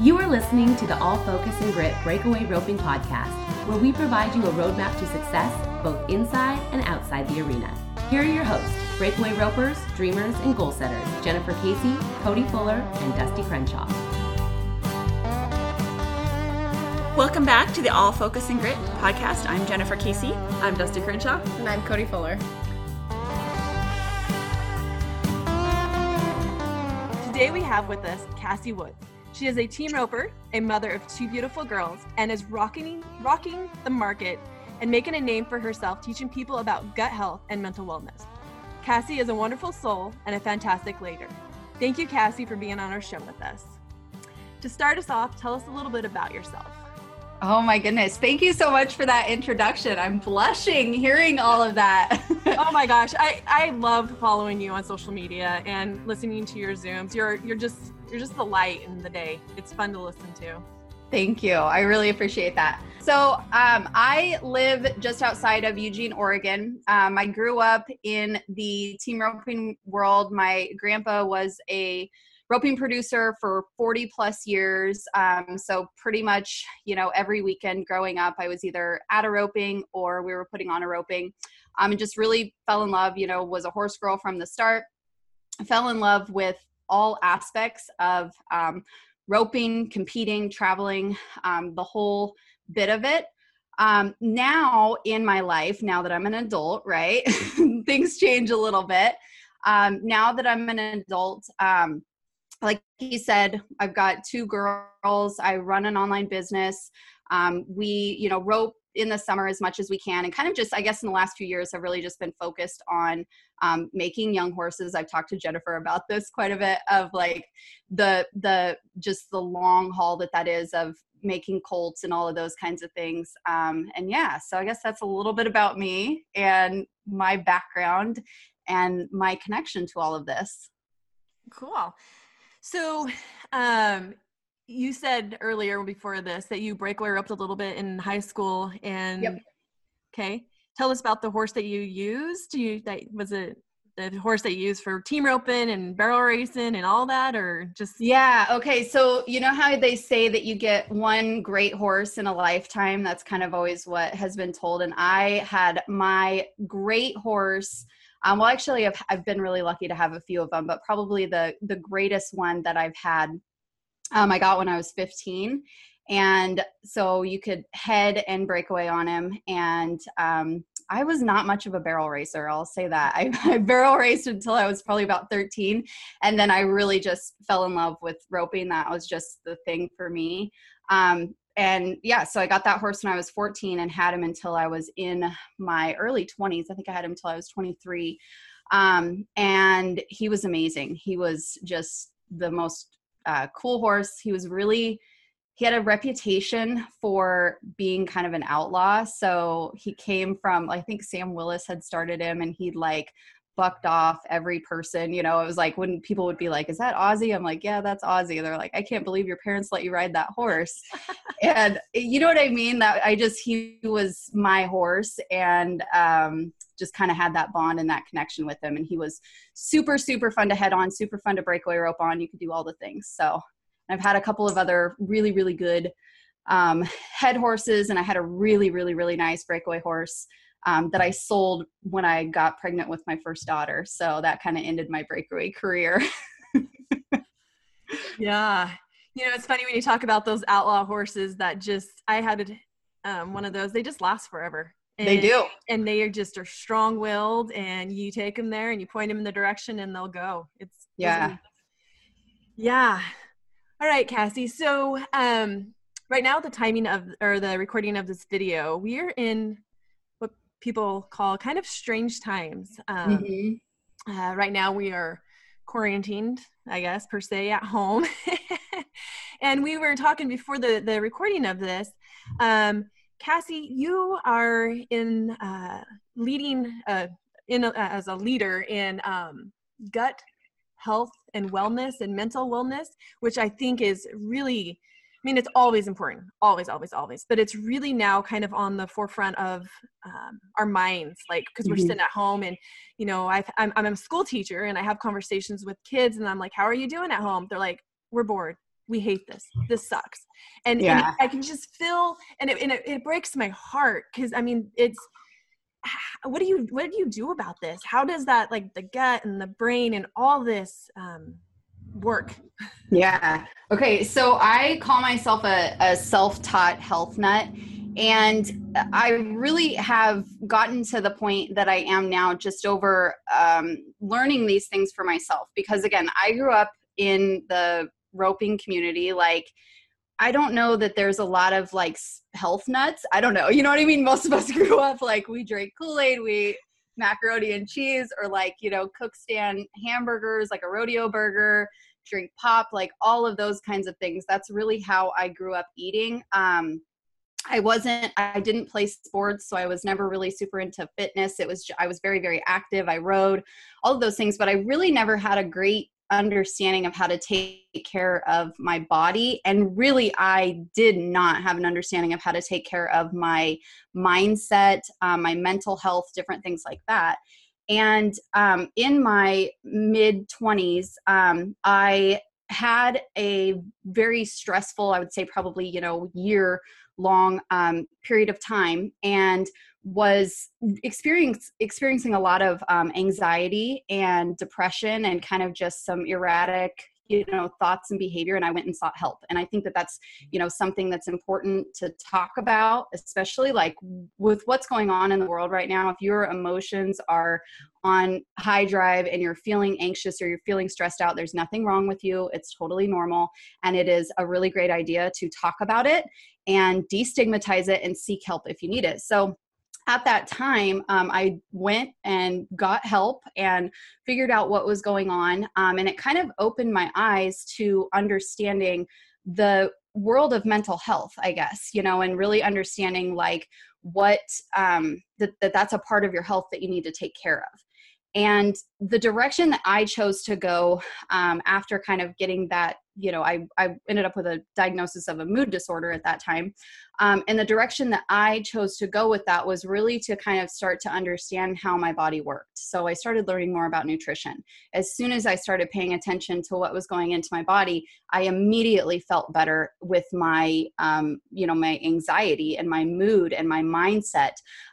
You are listening to the All Focus and Grit Breakaway Roping Podcast, where we provide you a roadmap to success both inside and outside the arena. Here are your hosts, breakaway ropers, dreamers, and goal setters Jennifer Casey, Cody Fuller, and Dusty Crenshaw. Welcome back to the All Focus and Grit podcast. I'm Jennifer Casey. I'm Dusty Crenshaw. And I'm Cody Fuller. Today we have with us Cassie Woods. She is a team roper, a mother of two beautiful girls, and is rocking rocking the market and making a name for herself teaching people about gut health and mental wellness. Cassie is a wonderful soul and a fantastic leader. Thank you, Cassie, for being on our show with us. To start us off, tell us a little bit about yourself. Oh my goodness. Thank you so much for that introduction. I'm blushing hearing all of that. oh my gosh. I, I love following you on social media and listening to your Zooms. You're you're just you're just the light in the day. It's fun to listen to. Thank you. I really appreciate that. So, um, I live just outside of Eugene, Oregon. Um, I grew up in the team roping world. My grandpa was a roping producer for 40 plus years. Um, so pretty much, you know, every weekend growing up, I was either at a roping or we were putting on a roping. Um, and just really fell in love, you know, was a horse girl from the start. I fell in love with all aspects of um, roping, competing, traveling, um, the whole bit of it. Um, now in my life, now that I'm an adult, right, things change a little bit. Um, now that I'm an adult, um, like he said, I've got two girls. I run an online business. Um, we, you know, rope in the summer as much as we can and kind of just i guess in the last few years have really just been focused on um, making young horses. I've talked to jennifer about this quite a bit of like the the just the long haul that that is of making colts and all of those kinds of things um, and yeah so i guess that's a little bit about me and my background and my connection to all of this. Cool. So, um, you said earlier before this that you breakaway roped a little bit in high school, and yep. okay, tell us about the horse that you used. You that was it the horse that you used for team roping and barrel racing and all that or just yeah okay so you know how they say that you get one great horse in a lifetime that's kind of always what has been told and i had my great horse um, well, actually, I've, I've been really lucky to have a few of them, but probably the the greatest one that I've had, um, I got when I was 15, and so you could head and break away on him. And um, I was not much of a barrel racer. I'll say that I, I barrel raced until I was probably about 13, and then I really just fell in love with roping. That was just the thing for me. Um, and yeah, so I got that horse when I was 14 and had him until I was in my early 20s. I think I had him until I was 23. Um, and he was amazing. He was just the most uh, cool horse. He was really, he had a reputation for being kind of an outlaw. So he came from, I think Sam Willis had started him and he'd like bucked off every person. You know, it was like when people would be like, Is that Ozzy? I'm like, Yeah, that's Ozzy. They're like, I can't believe your parents let you ride that horse. and you know what I mean? That I just, he was my horse and um, just kind of had that bond and that connection with him. And he was super, super fun to head on, super fun to breakaway rope on. You could do all the things. So I've had a couple of other really, really good um, head horses, and I had a really, really, really nice breakaway horse um, that I sold when I got pregnant with my first daughter. So that kind of ended my breakaway career. yeah. You know, it's funny when you talk about those outlaw horses that just, I had um, one of those, they just last forever. And, they do. And they are just are strong willed and you take them there and you point them in the direction and they'll go. It's, yeah. Yeah. All right, Cassie. So, um, right now, the timing of or the recording of this video, we are in people call kind of strange times. Um, mm-hmm. uh, right now, we are quarantined, I guess, per se, at home. and we were talking before the, the recording of this. Um, Cassie, you are in uh, leading uh, in a, as a leader in um, gut health and wellness and mental wellness, which I think is really I mean, it's always important, always, always, always. But it's really now kind of on the forefront of um, our minds, like because we're mm-hmm. sitting at home, and you know, i am I'm, I'm a school teacher, and I have conversations with kids, and I'm like, "How are you doing at home?" They're like, "We're bored." we hate this this sucks and, Yeah. and i can just feel and it, and it, it breaks my heart because i mean it's what do you what do you do about this how does that like the gut and the brain and all this um work Yeah. Okay. So I call myself a, a self taught health nut. And I really have gotten to the point that I am now just over um, learning these things for myself. Because again, I grew up in the roping community. Like, I don't know that there's a lot of like health nuts. I don't know. You know what I mean? Most of us grew up like we drank Kool Aid, we macaroni and cheese, or like, you know, cook stand hamburgers, like a rodeo burger drink pop, like all of those kinds of things. That's really how I grew up eating. Um, I wasn't, I didn't play sports, so I was never really super into fitness. It was, I was very, very active. I rode, all of those things, but I really never had a great understanding of how to take care of my body. And really, I did not have an understanding of how to take care of my mindset, um, my mental health, different things like that. And um, in my mid 20s, um, I had a very stressful, I would say probably, you know, year long um, period of time and was experience, experiencing a lot of um, anxiety and depression and kind of just some erratic you know thoughts and behavior and i went and sought help. And i think that that's you know something that's important to talk about especially like with what's going on in the world right now. If your emotions are on high drive and you're feeling anxious or you're feeling stressed out there's nothing wrong with you. It's totally normal. And it is a really great idea to talk about it and destigmatize it and seek help if you need it. So at that time, um, I went and got help and figured out what was going on. Um, and it kind of opened my eyes to understanding the world of mental health, I guess, you know, and really understanding like what um, that, that that's a part of your health that you need to take care of. And the direction that I chose to go um, after kind of getting that, you know, I, I ended up with a diagnosis of a mood disorder at that time. Um, and the direction that I chose to go with that was really to kind of start to understand how my body worked. So I started learning more about nutrition. As soon as I started paying attention to what was going into my body, I immediately felt better with my, um, you know, my anxiety and my mood and my mindset.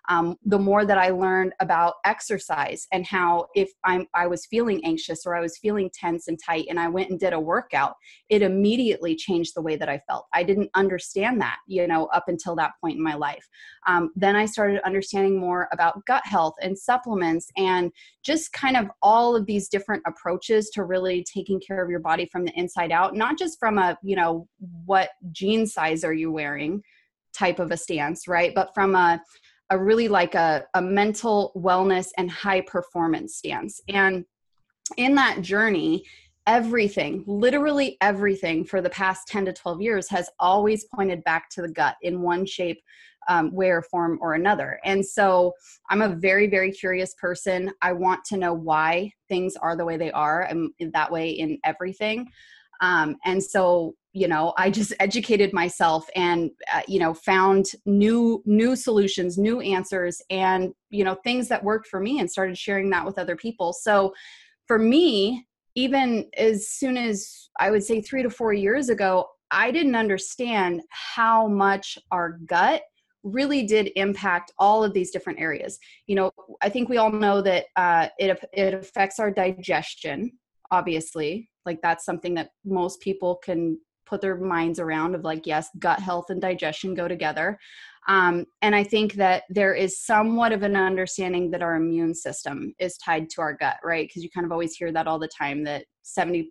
Um, the more that I learned about exercise and how if I'm, I was feeling anxious or I was feeling tense and tight, and I went and did a workout, it immediately changed the way that I felt. I didn't understand that, you know, up until that point in my life. Um, then I started understanding more about gut health and supplements and just kind of all of these different approaches to really taking care of your body from the inside out, not just from a, you know, what jean size are you wearing type of a stance, right? But from a, a really like a, a mental wellness and high performance stance. And in that journey, everything, literally everything for the past 10 to 12 years has always pointed back to the gut in one shape, um, where, form, or another. And so I'm a very, very curious person. I want to know why things are the way they are. I'm that way in everything. Um, and so you know i just educated myself and uh, you know found new new solutions new answers and you know things that worked for me and started sharing that with other people so for me even as soon as i would say 3 to 4 years ago i didn't understand how much our gut really did impact all of these different areas. You know i think we all know that uh, it, it affects our digestion obviously. Like that's something that most people can put their minds around of like yes gut health and digestion go together um, and i think that there is somewhat of an understanding that our immune system is tied to our gut right? Because you kind of always hear that all the time that 70%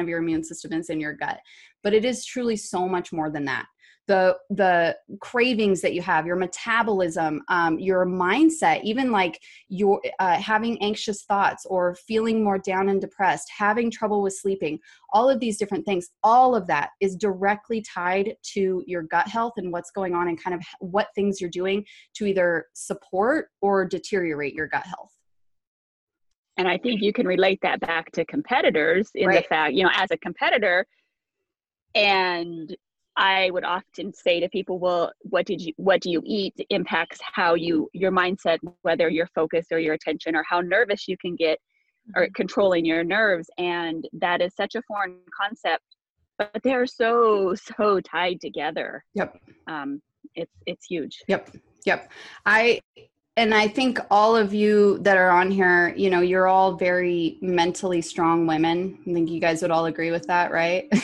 of your immune system is in your gut. But it is truly so much more than that the the cravings that you have your metabolism um, your mindset even like your uh, having anxious thoughts or feeling more down and depressed having trouble with sleeping all of these different things all of that is directly tied to your gut health and what's going on and kind of what things you're doing to either support or deteriorate your gut health and i think you can relate that back to competitors in Right. the fact you know as a competitor and i would often say to people well what did you what do you eat? Impacts how you your mindset whether your focus or your attention or how nervous you can get or controlling your nerves and that is such a foreign concept but they're so so tied together. Yep. Um it's it's huge. Yep. Yep. I and i think all of you that are on here you know you're all very mentally strong women. I think you guys would all agree with that right?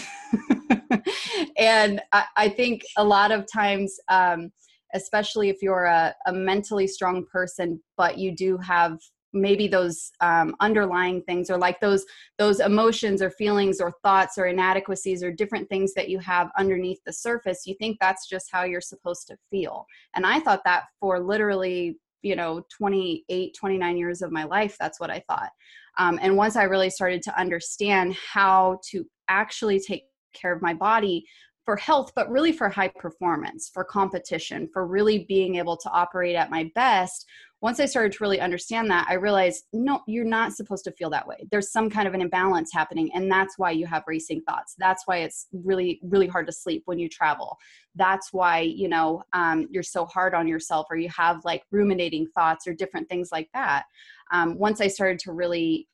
And I, I, think a lot of times um, especially if you're a, a mentally strong person but you do have maybe those um, underlying things or like those those emotions or feelings or thoughts or inadequacies or different things that you have underneath the surface you think that's just how you're supposed to feel. And i thought that for literally you know 28 29 years of my life that's what i thought um, and once i really started to understand how to actually take care of my body for health, but really for high performance, for competition, for really being able to operate at my best. Once I started to really understand that, I realized no, you're not supposed to feel that way. There's some kind of an imbalance happening, and that's why you have racing thoughts. That's why it's really, really hard to sleep when you travel. That's why you know um, you're so hard on yourself, or you have like ruminating thoughts or different things like that. Um, once I started to really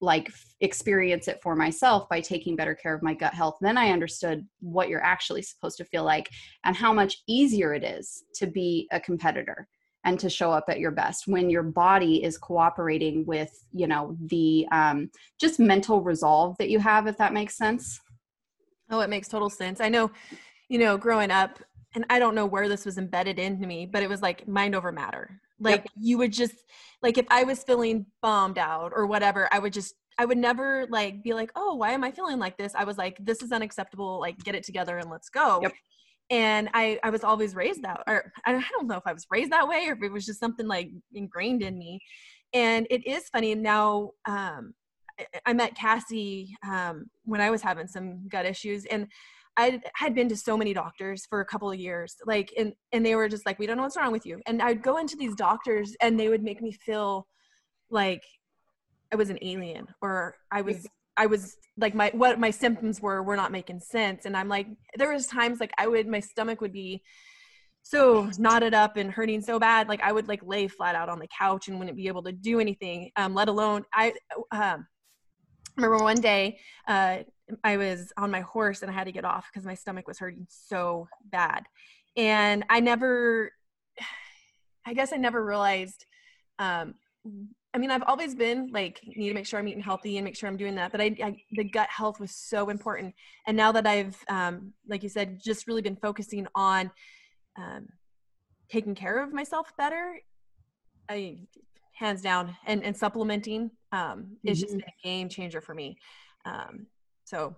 like experience it for myself by taking better care of my gut health then i understood what you're actually supposed to feel like and how much easier it is to be a competitor and to show up at your best when your body is cooperating with you know the um, just mental resolve that you have if that makes sense oh it makes total sense i know you know growing up and i don't know where this was embedded into me but it was like mind over matter like yep. you would just like if I was feeling bummed out or whatever, I would just I would never like be like, "Oh, why am I feeling like this?" I was like, "This is unacceptable. Like get it together and let's go." Yep. And I I was always raised that or I don't know if I was raised that way or if it was just something like ingrained in me. And it is funny and now um I met Cassie um, when I was having some gut issues, and I had been to so many doctors for a couple of years, like, and and they were just like, "We don't know what's wrong with you." And I'd go into these doctors, and they would make me feel like I was an alien, or I was, I was like my what my symptoms were were not making sense. And I'm like, there was times like I would, my stomach would be so knotted up and hurting so bad, like I would like lay flat out on the couch and wouldn't be able to do anything. Um, let alone I. Um, remember one day uh, I was on my horse and I had to get off because my stomach was hurting so bad. And I never, I guess I never realized, um, I mean, I've always been like, need to make sure I'm eating healthy and make sure I'm doing that. But I, I the gut health was so important. And now that I've, um, like you said, just really been focusing on um, taking care of myself better, I, hands down, and, and supplementing um, it's mm-hmm. just been a game changer for me. Um, so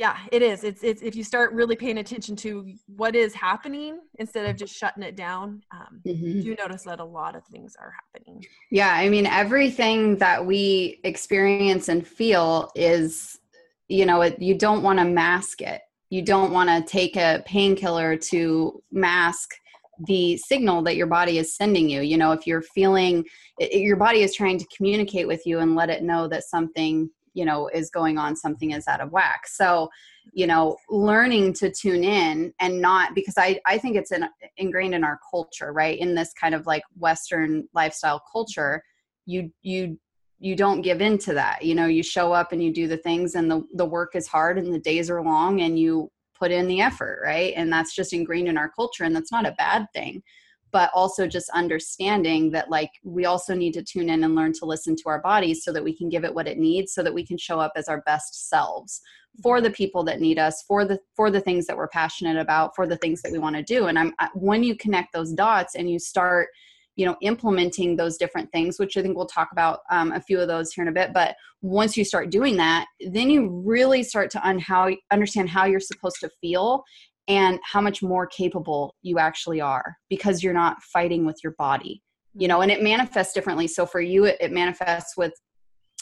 yeah, it is. It's, it's if you start really paying attention to what is happening instead of just shutting it down, um, mm-hmm. you notice that a lot of things are happening. Yeah, I mean, everything that we experience and feel is, you know, it, you don't want to mask it. You don't want to take a painkiller to mask the signal that your body is sending you you know if you're feeling it, your body is trying to communicate with you and let it know that something you know is going on something is out of whack so you know learning to tune in and not because i i think it's in, ingrained in our culture right in this kind of like western lifestyle culture you you you don't give in to that you know you show up and you do the things and the the work is hard and the days are long and you put in the effort, right? And that's just ingrained in our culture, and that's not a bad thing. But also just understanding that, like, we also need to tune in and learn to listen to our bodies so that we can give it what it needs, so that we can show up as our best selves for the people that need us, for the for the things that we're passionate about, for the things that we want to do. And I'm when you connect those dots and you start you know implementing those different things which i think we'll talk about um, a few of those here in a bit but once you start doing that then you really start to un- how, understand how you're supposed to feel and how much more capable you actually are because you're not fighting with your body you know and it manifests differently. So for you it, it manifests with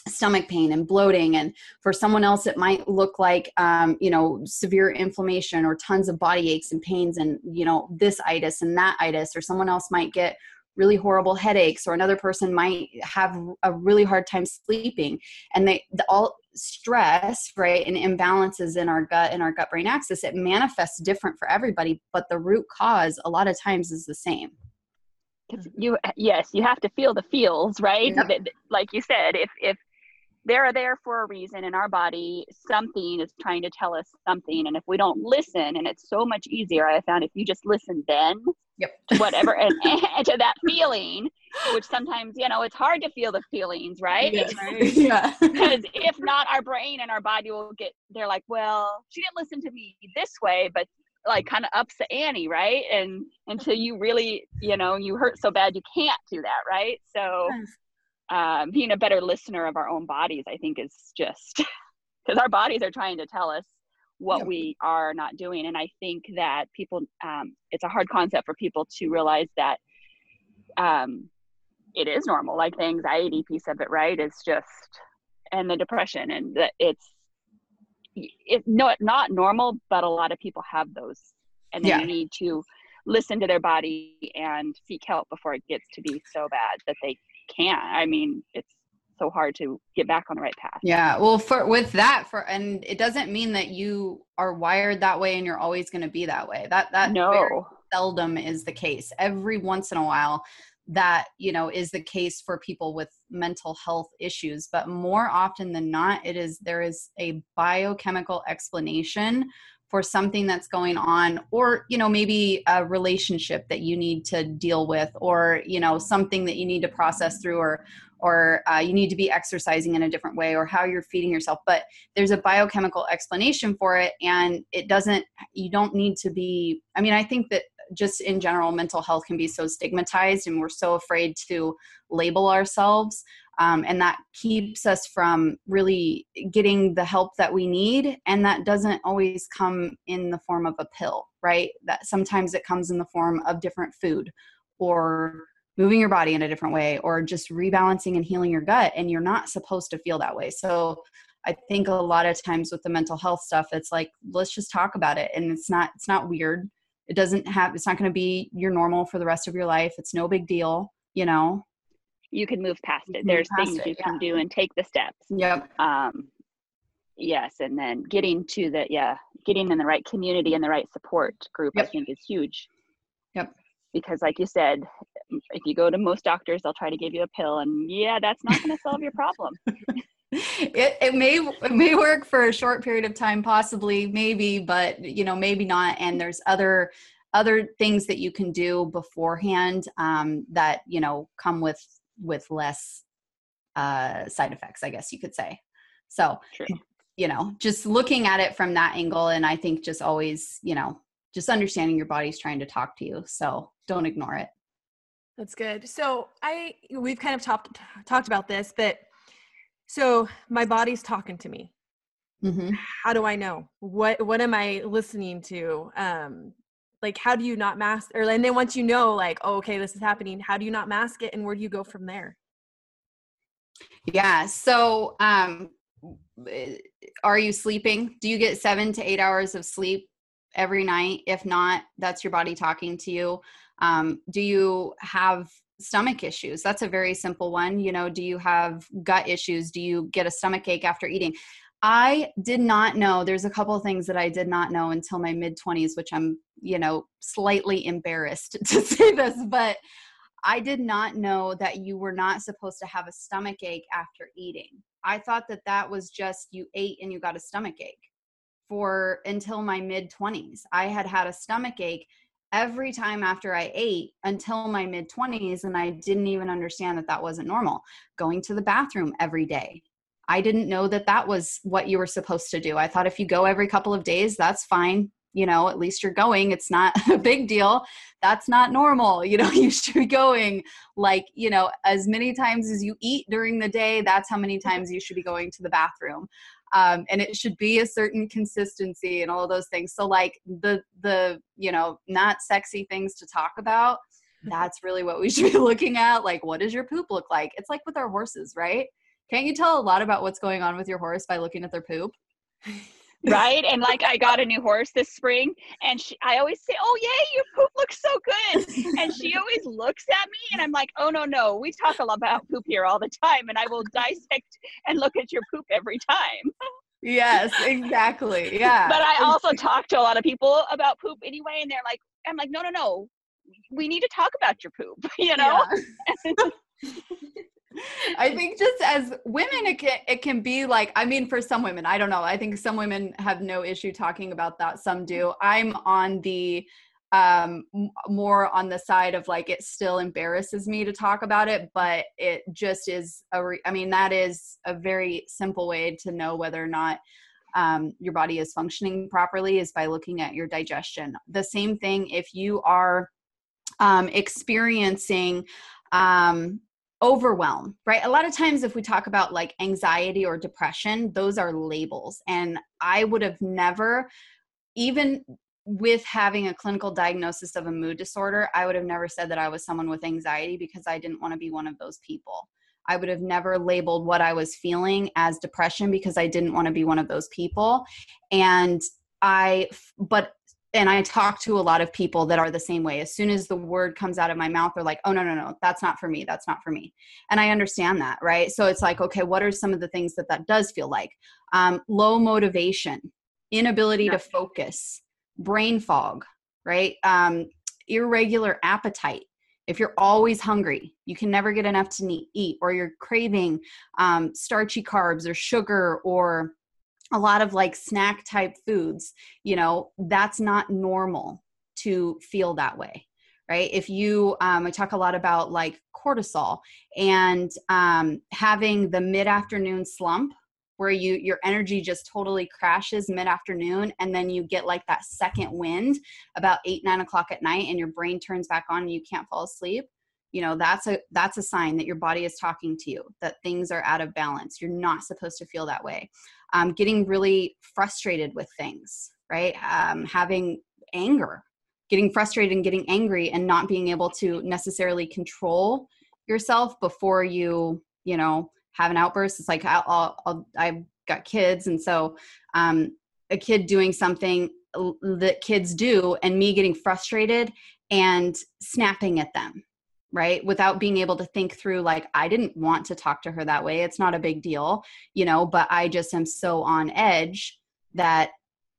stomach pain and bloating. And for someone else it might look like um, you know severe inflammation or tons of body aches and pains and you know this itis and that itis. Or someone else might get really horrible headaches or another person might have a really hard time sleeping. And they the, all stress right and imbalances in our gut and our gut brain axis it manifests different for everybody but the root cause a lot of times is the same Because you yes you have to feel the feels right yep. like you said if if they're there for a reason in our body something is trying to tell us something and if we don't listen and it's so much easier i found if you just listen then Yep. to whatever and, and to that feeling which sometimes you know it's hard to feel the feelings right Yes. Right. yeah. because if not our brain and our body will get they're like well she didn't listen to me this way but like kind of ups the ante right and until you really you know you hurt so bad you can't do that right so Yes. Um, being a better listener of our own bodies i think is just because our bodies are trying to tell us what Yep. we are not doing and i think that people um, it's a hard concept for people to realize that um, it is normal like the anxiety piece of it right is just and the depression and that it's it's no not normal but a lot of people have those and they Yeah. need to listen to their body and seek help before it gets to be so bad that they can't i mean it's so hard to get back on the right path Yeah. Well, for with that, for and it doesn't mean that you are wired that way and you're always going to be that way. That that no seldom is the case. Every once in a while, that you know is the case for people with mental health issues, but more often than not, it is there is a biochemical explanation for something that's going on or you know maybe a relationship that you need to deal with or you know something that you need to process through or or uh, you need to be exercising in a different way or how you're feeding yourself. But there's a biochemical explanation for it and it doesn't you don't need to be i mean i think that just in general mental health can be so stigmatized and we're so afraid to label ourselves um, and that keeps us from really getting the help that we need. And that doesn't always come in the form of a pill right? That sometimes it comes in the form of different food or moving your body in a different way or just rebalancing and healing your gut. And you're not supposed to feel that way. So i think a lot of times with the mental health stuff it's like let's just talk about it. And it's not it's not weird. It doesn't have it's not going to be your normal for the rest of your life. It's no big deal you know you can move past it. There's past things it, you can do and take the steps. Yep. Um yes and then getting to the yeah getting in the right community and the right support group i think is huge. Yep. because like you said if you go to most doctors they'll try to give you a pill and yeah that's not going to solve your problem. It, it may it may work for a short period of time possibly maybe but you know maybe not. And there's other other things that you can do beforehand um, that you know come with with less uh, side effects i guess you could say so True. you know just looking at it from that angle and i think just always you know just understanding your body's trying to talk to you so don't ignore it That's good. So I we've kind of talked talked about this, but so my body's talking to me. mm-hmm. How do I know? What what am I listening to? Um like how do you not mask or and then once you know like oh, okay this is happening how do you not mask it and where do you go from there Yeah. So, um, eh, are you sleeping? Do you get seven to eight hours of sleep every night? If not, that's your body talking to you. Um, do you have stomach issues? That's a very simple one. You know, do you have gut issues? Do you get a stomach ache after eating? I did not know. There's a couple of things that I did not know until my mid 20s, which I'm, you know, slightly embarrassed to say this, but I did not know that you were not supposed to have a stomach ache after eating. I thought that that was just you ate and you got a stomach ache for until my mid 20s. I had had a stomach ache every time after I ate until my mid 20s, and I didn't even understand that that wasn't normal. Going to the bathroom every day. I didn't know that that was what you were supposed to do. I thought if you go every couple of days, that's fine. You know, at least you're going. It's not a big deal. That's not normal. You know, you should be going like, you know, as many times as you eat during the day, that's how many times you should be going to the bathroom. Um, and it should be a certain consistency and all of those things. So, like the, the, you know, not sexy things to talk about, that's really what we should be looking at. Like, what does your poop look like? It's like with our horses, right? Can't you tell a lot about what's going on with your horse by looking at their poop? right and like i got a new horse this spring and she, i always say oh yay your poop looks so good and she always looks at me and i'm like oh no no we talk a lot about poop here all the time and i will dissect and look at your poop every time Yes, exactly. Yeah. but i also talk to a lot of people about poop anyway and they're like i'm like no no no we need to talk about your poop you know Yeah. I think just as women, it can it can be like I mean, for some women, I don't know. I think some women have no issue talking about that. Some do. I'm on the um more on the side of like it still embarrasses me to talk about it but it just is a re- i mean that is a very simple way to know whether or not um, your body is functioning properly is by looking at your digestion the same thing if you are um, experiencing um, overwhelm, right? A lot of times, if we talk about like anxiety or depression, those are labels. And I would have never, even with having a clinical diagnosis of a mood disorder, I would have never said that I was someone with anxiety because I didn't want to be one of those people. I would have never labeled what I was feeling as depression because I didn't want to be one of those people. And I, but and I talk to a lot of people that are the same way. As soon as the word comes out of my mouth, they're like, oh, no, no, no, that's not for me. That's not for me. And I understand that, right? So it's like, okay, what are some of the things that that does feel like? Um, low motivation, inability yeah. to focus, brain fog, right? Um, irregular appetite. If you're always hungry, you can never get enough to eat, or you're craving um, starchy carbs or sugar or a lot of like snack type foods, you know, that's not normal to feel that way right? If you um, i talk a lot about like cortisol and um, having the mid-afternoon slump where you your energy just totally crashes mid-afternoon and then you get like that second wind about eight nine o'clock at night and your brain turns back on and you can't fall asleep you know that's a that's a sign that your body is talking to you that things are out of balance. You're not supposed to feel that way um, getting really frustrated with things right? Um, having anger getting frustrated and getting angry and not being able to necessarily control yourself before you you know have an outburst. It's like I'll, I'll, i've got kids and so um, a kid doing something that kids do and me getting frustrated and snapping at them right? Without being able to think through like i didn't want to talk to her that way it's not a big deal you know but i just am so on edge that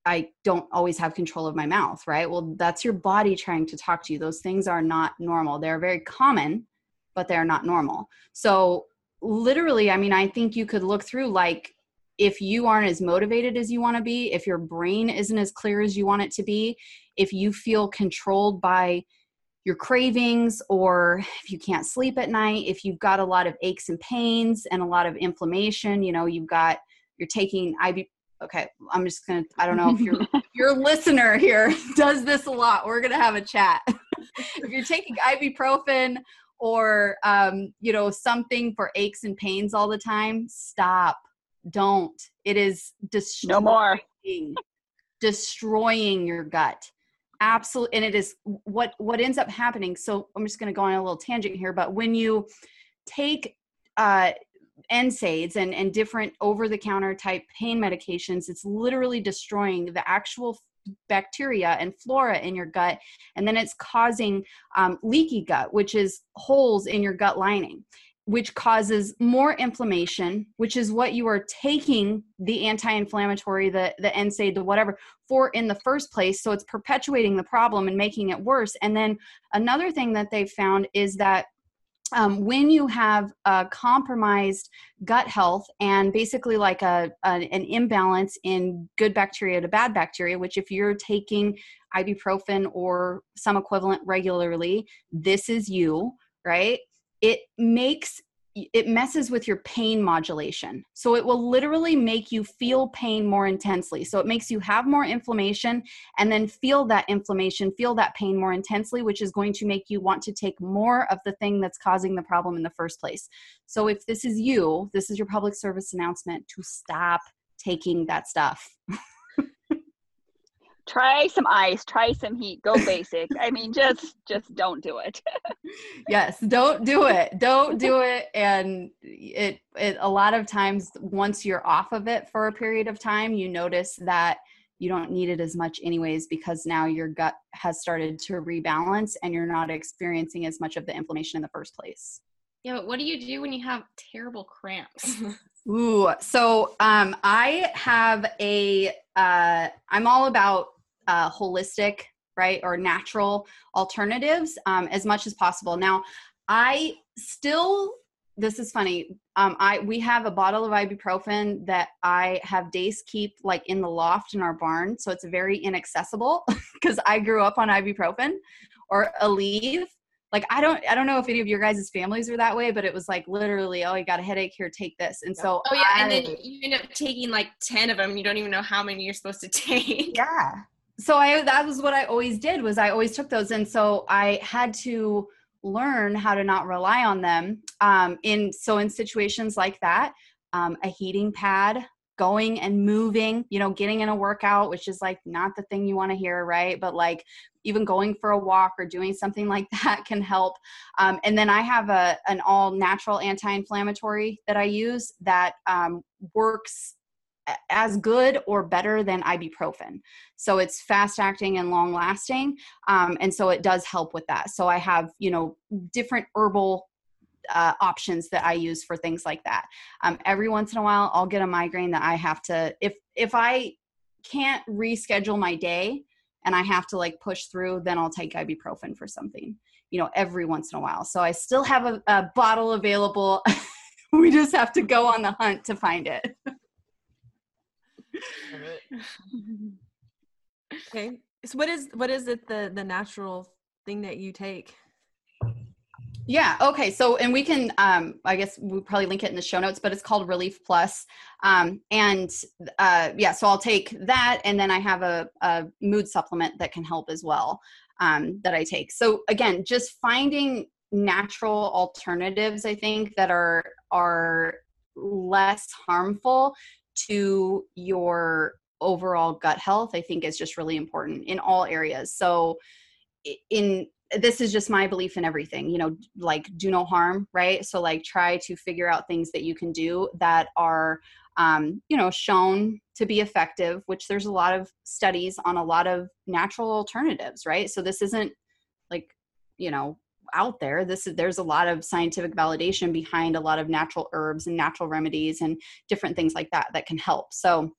i don't always have control of my mouth right? Well that's your body trying to talk to you. Those things are not normal. They're very common but they're not normal. So literally i mean i think you could look through like if you aren't as motivated as you want to be if your brain isn't as clear as you want it to be if you feel controlled by your cravings or if you can't sleep at night if you've got a lot of aches and pains and a lot of inflammation you know you've got you're taking iv okay i'm just gonna i don't know if your your listener here does this a lot we're gonna have a chat. If you're taking ibuprofen or um, you know something for aches and pains all the time stop don't. It is destroying no more. destroying your gut absolutely and it is what what ends up happening so i'm just going to go on a little tangent here but when you take uh NSAIDs and, and different over the counter type pain medications, it's literally destroying the actual bacteria and flora in your gut. And then it's causing um, leaky gut, which is holes in your gut lining which causes more inflammation, which is what you are taking the anti-inflammatory, the the NSAID, the whatever for in the first place. So it's perpetuating the problem and making it worse. And then another thing that they've found is that um, when you have a compromised gut health and basically like a, a, an imbalance in good bacteria to bad bacteria, which if you're taking ibuprofen or some equivalent regularly, this is you, right? It makes it messes with your pain modulation. So it will literally make you feel pain more intensely. So it makes you have more inflammation and then feel that inflammation, feel that pain more intensely, which is going to make you want to take more of the thing that's causing the problem in the first place. So if this is you, this is your public service announcement to stop taking that stuff. try some ice try some heat go basic. I mean just just don't do it. Yes don't do it don't do it. And it it a lot of times once you're off of it for a period of time you notice that you don't need it as much anyways because now your gut has started to rebalance and you're not experiencing as much of the inflammation in the first place. Yeah but what do you do when you have terrible cramps? Ooh, so um, I have a. Uh, I'm all about uh, holistic, right, or natural alternatives um, as much as possible. Now, I still this is funny. Um, I we have a bottle of ibuprofen that I have Dace keep like in the loft in our barn, so it's very inaccessible because I grew up on ibuprofen or Aleve. Like I don't I don't know if any of your guys' families are that way, but it was like literally, oh, you got a headache here, take this. And so Oh yeah, I, and then you end up taking like ten of them. You don't even know how many you're supposed to take. yeah. So I that was what I always did was I always took those, and so I had to learn how to not rely on them. Um, in so in situations like that, um, a heating pad, going and moving, you know, getting in a workout, which is like not the thing you want to hear, right? But like even going for a walk or doing something like that can help. Um, and then I have a an all natural anti-inflammatory that I use that um, works as good or better than ibuprofen. So it's fast acting and long lasting. Um, and so it does help with that. So I have, you know, different herbal uh, options that I use for things like that. Um, every once in a while, I'll get a migraine that I have to, if, if I can't reschedule my day and I have to like push through, then I'll take ibuprofen for something, you know, every once in a while. So I still have a, a bottle available. we just have to go on the hunt to find it. Okay. So what is what is it the the natural thing that you take? Yeah. Okay. So, and we can, um, I guess we'll probably link it in the show notes, but it's called Relief Plus. Um, and uh, yeah, so I'll take that, and then I have a, a mood supplement that can help as well um, that I take. So again, just finding natural alternatives, I think that are are less harmful to your overall gut health i think is just really important in all areas. So in this is just my belief in everything you know like do no harm right? So like try to figure out things that you can do that are um, you know shown to be effective which there's a lot of studies on a lot of natural alternatives right? So this isn't like you know out there this is there's a lot of scientific validation behind a lot of natural herbs and natural remedies and different things like that that can help so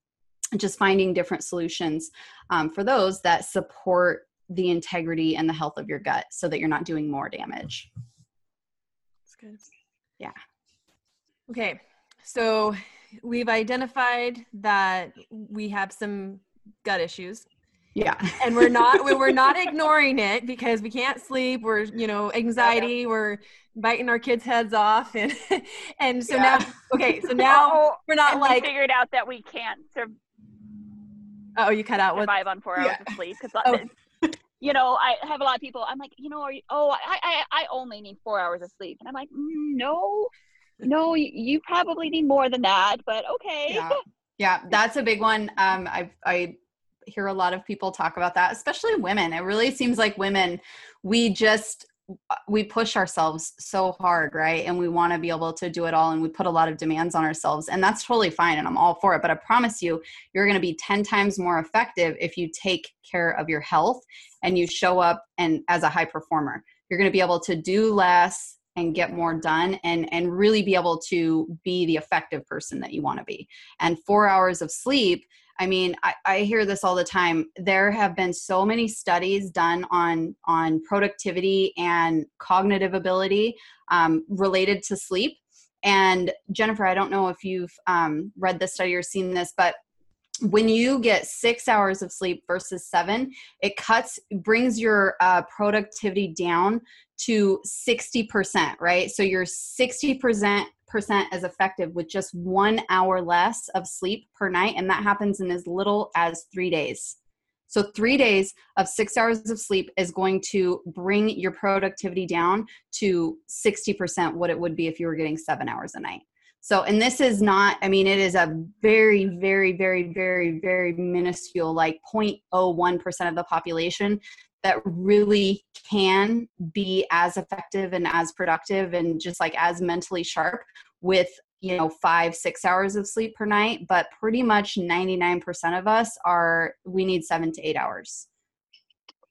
just finding different solutions um, for those that support the integrity and the health of your gut so that you're not doing more damage That's good. Yeah. Okay. So we've identified that we have some gut issues yeah and we're not we- we're not ignoring it because we can't sleep we're you know anxiety we're biting our kids heads off and and so Yeah. now okay so now Oh, we're not and we like figured out that we can't sur- oh you cut out what survive on four hours Yeah. of sleep because Oh. you know I have a lot of people. I'm like, you know, are you, oh, I, I I only need four hours of sleep, and I'm like, mm, no, no, you, you probably need more than that, but okay. yeah yeah that's a big one um i i hear a lot of people talk about that especially women. It really seems like women we just we push ourselves so hard right? And we want to be able to do it all and we put a lot of demands on ourselves and that's totally fine and i'm all for it but i promise you you're going to be 10 times more effective if you take care of your health and you show up and as a high performer. You're going to be able to do less and get more done and and really be able to be the effective person that you want to be. And four hours of sleep i mean I, I hear this all the time there have been so many studies done on on productivity and cognitive ability um, related to sleep and jennifer i don't know if you've um, read this study or seen this but when you get six hours of sleep versus seven it cuts brings your uh, productivity down to 60%, right? So you're 60% as effective with just one hour less of sleep per night. And that happens in as little as three days. So, three days of six hours of sleep is going to bring your productivity down to 60% what it would be if you were getting seven hours a night. So, and this is not, I mean, it is a very, very, very, very, very minuscule, like 0.01% of the population that really can be as effective and as productive and just like as mentally sharp with you know five six hours of sleep per night but pretty much 99% of us are we need seven to eight hours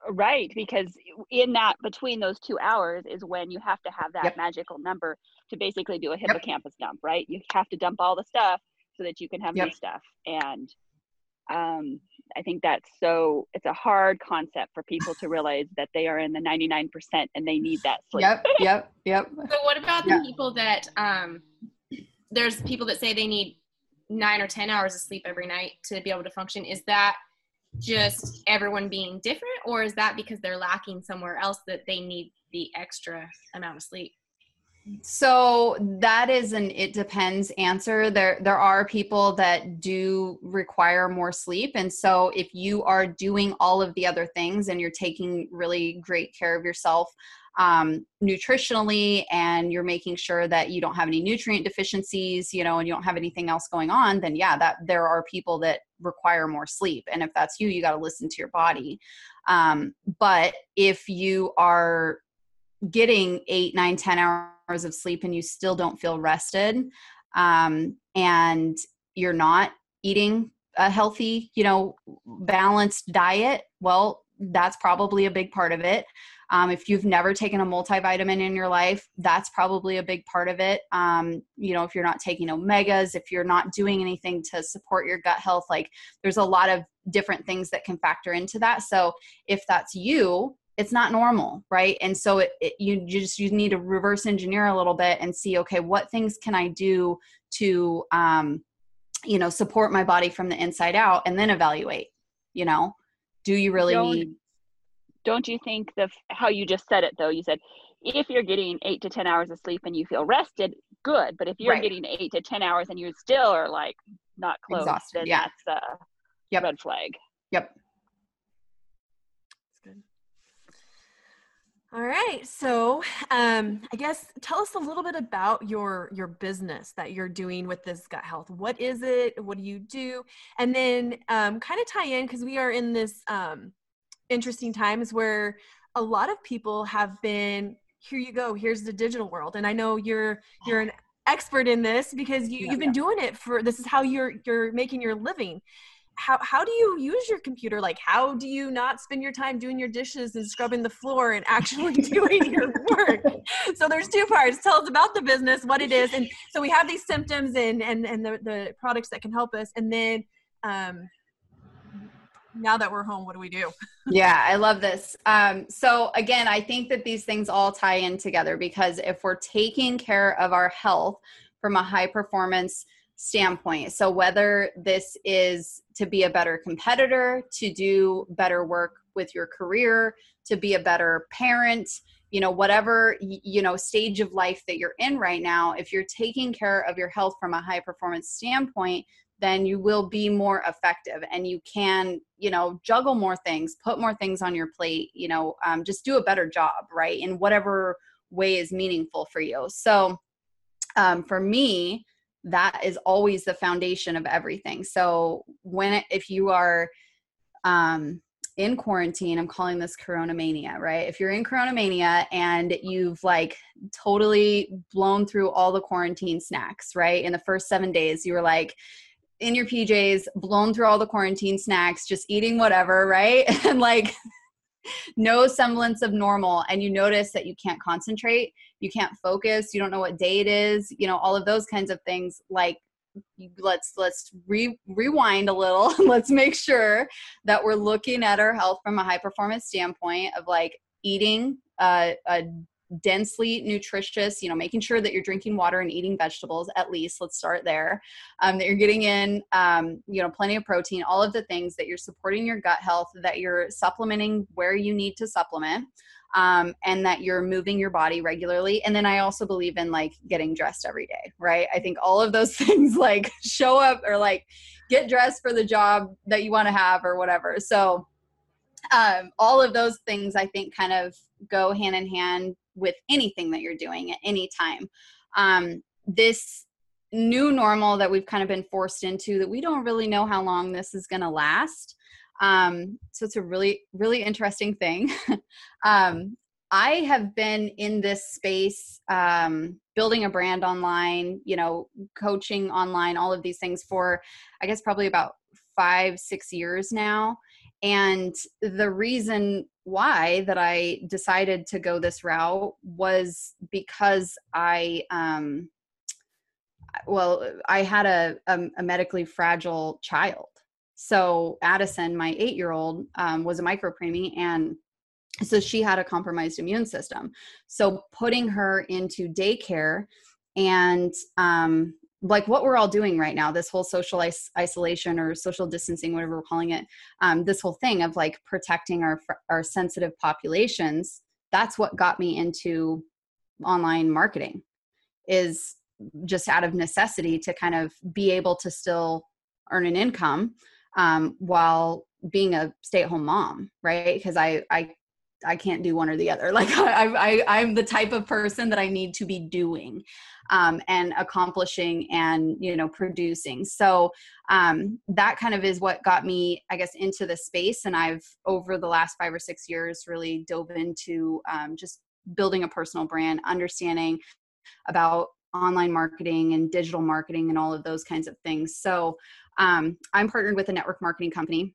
Right, because in that between those two hours is when you have to have that Yep. magical number to basically do a hippocampus dump, right? You have to dump all the stuff so that you can have new stuff. And um, I think that's so it's a hard concept for people to realize that they are in the 99% and they need that sleep. Yep, yep, yep. So what about the Yeah. people that um there's people that say they need nine or ten hours of sleep every night to be able to function. Is that just everyone being different or is that because they're lacking somewhere else that they need the extra amount of sleep? So that is an it depends answer. There there are people that do require more sleep and so if you are doing all of the other things and you're taking really great care of yourself um, nutritionally and you're making sure that you don't have any nutrient deficiencies, you know, and you don't have anything else going on, then yeah, that there are people that require more sleep. And if that's you, you got to listen to your body. Um, but if you are getting eight, nine, ten hours of sleep and you still don't feel rested, um, and you're not eating a healthy, you know, balanced diet, well, that's probably a big part of it. Um, if you've never taken a multivitamin in your life, that's probably a big part of it. Um, you know, if you're not taking omegas, if you're not doing anything to support your gut health, like there's a lot of different things that can factor into that. So if that's you, it's not normal, right? And so it, it you just you need to reverse engineer a little bit and see, okay, what things can I do to, um, you know, support my body from the inside out, and then evaluate. You know, do you really Don't- need? Don't you think the how you just said it though? You said if you're getting eight to ten hours of sleep and you feel rested, good. But if you're Right. getting eight to ten hours and you still are like not close, Exhausted, then yeah. that's a Yep. red flag. Yep. That's good. All right. So, um, I guess tell us a little bit about your your business that you're doing with this gut health. What is it? What do you do? And then um, kind of tie in because we are in this um, interesting times where a lot of people have been. Here you go. Here's the digital world, and I know you're you're an expert in this because you, Yeah, you've been doing it for. This is how you're you're making your living how how do you use your computer? Like how do you not spend your time doing your dishes and scrubbing the floor and actually doing your work? So there's two parts. Tell us about the business what it is and so we have these symptoms and and and the, the products that can help us and then um now that we're home what do we do? Yeah, I love this. Um, so again, I think that these things all tie in together because if we're taking care of our health from a high performance standpoint, so whether this is to be a better competitor, to do better work with your career, to be a better parent, you know, whatever you know stage of life that you're in right now, if you're taking care of your health from a high performance standpoint, then you will be more effective and you can you know juggle more things put more things on your plate you know um, just do a better job right in whatever way is meaningful for you. So um, for me that is always the foundation of everything so when if you are um, in quarantine i'm calling this corona mania right if you're in corona mania and you've like totally blown through all the quarantine snacks right in the first seven days you were like in your PJs, blown through all the quarantine snacks, just eating whatever, right? And like no semblance of normal. And you notice that you can't concentrate, you can't focus, you don't know what day it is, you know, all of those kinds of things. Like, let's let's re- rewind a little. let's make sure that we're looking at our health from a high performance standpoint of like eating uh, a densely nutritious, you know, making sure that you're drinking water and eating vegetables at least. Let's start there. Um, that you're getting in, um, you know, plenty of protein, all of the things that you're supporting your gut health, that you're supplementing where you need to supplement, um, and that you're moving your body regularly. And then I also believe in like getting dressed every day, right? I think all of those things like show up or like get dressed for the job that you want to have or whatever. So, um, all of those things I think kind of go hand in hand with anything that you're doing at any time. Um, this new normal that we've kind of been forced into that we don't really know how long this is going to last. Um, so it's a really, really interesting thing. um, I have been in this space, um, building a brand online, you know, coaching online, all of these things for, I guess, probably about five, six years now. And the reason why that I decided to go this route was because I, um, well, I had a, a, a medically fragile child. So Addison, my eight year old, um, was a micro preemie and so she had a compromised immune system. So putting her into daycare and um, like what we're all doing right now, this whole social is- isolation or social distancing, whatever we're calling it, um, this whole thing of like protecting our our sensitive populations. That's what got me into online marketing. Is just out of necessity to kind of be able to still earn an income um, while being a stay-at-home mom right? Because i i i can't do one or the other. Like I, I i'm the type of person that i need to be doing um, and accomplishing and you know producing. So um, that kind of is what got me i guess into the space and i've over the last five or six years really dove into um, just building a personal brand understanding about online marketing and digital marketing and all of those kinds of things. So um, I'm partnered with a network marketing company,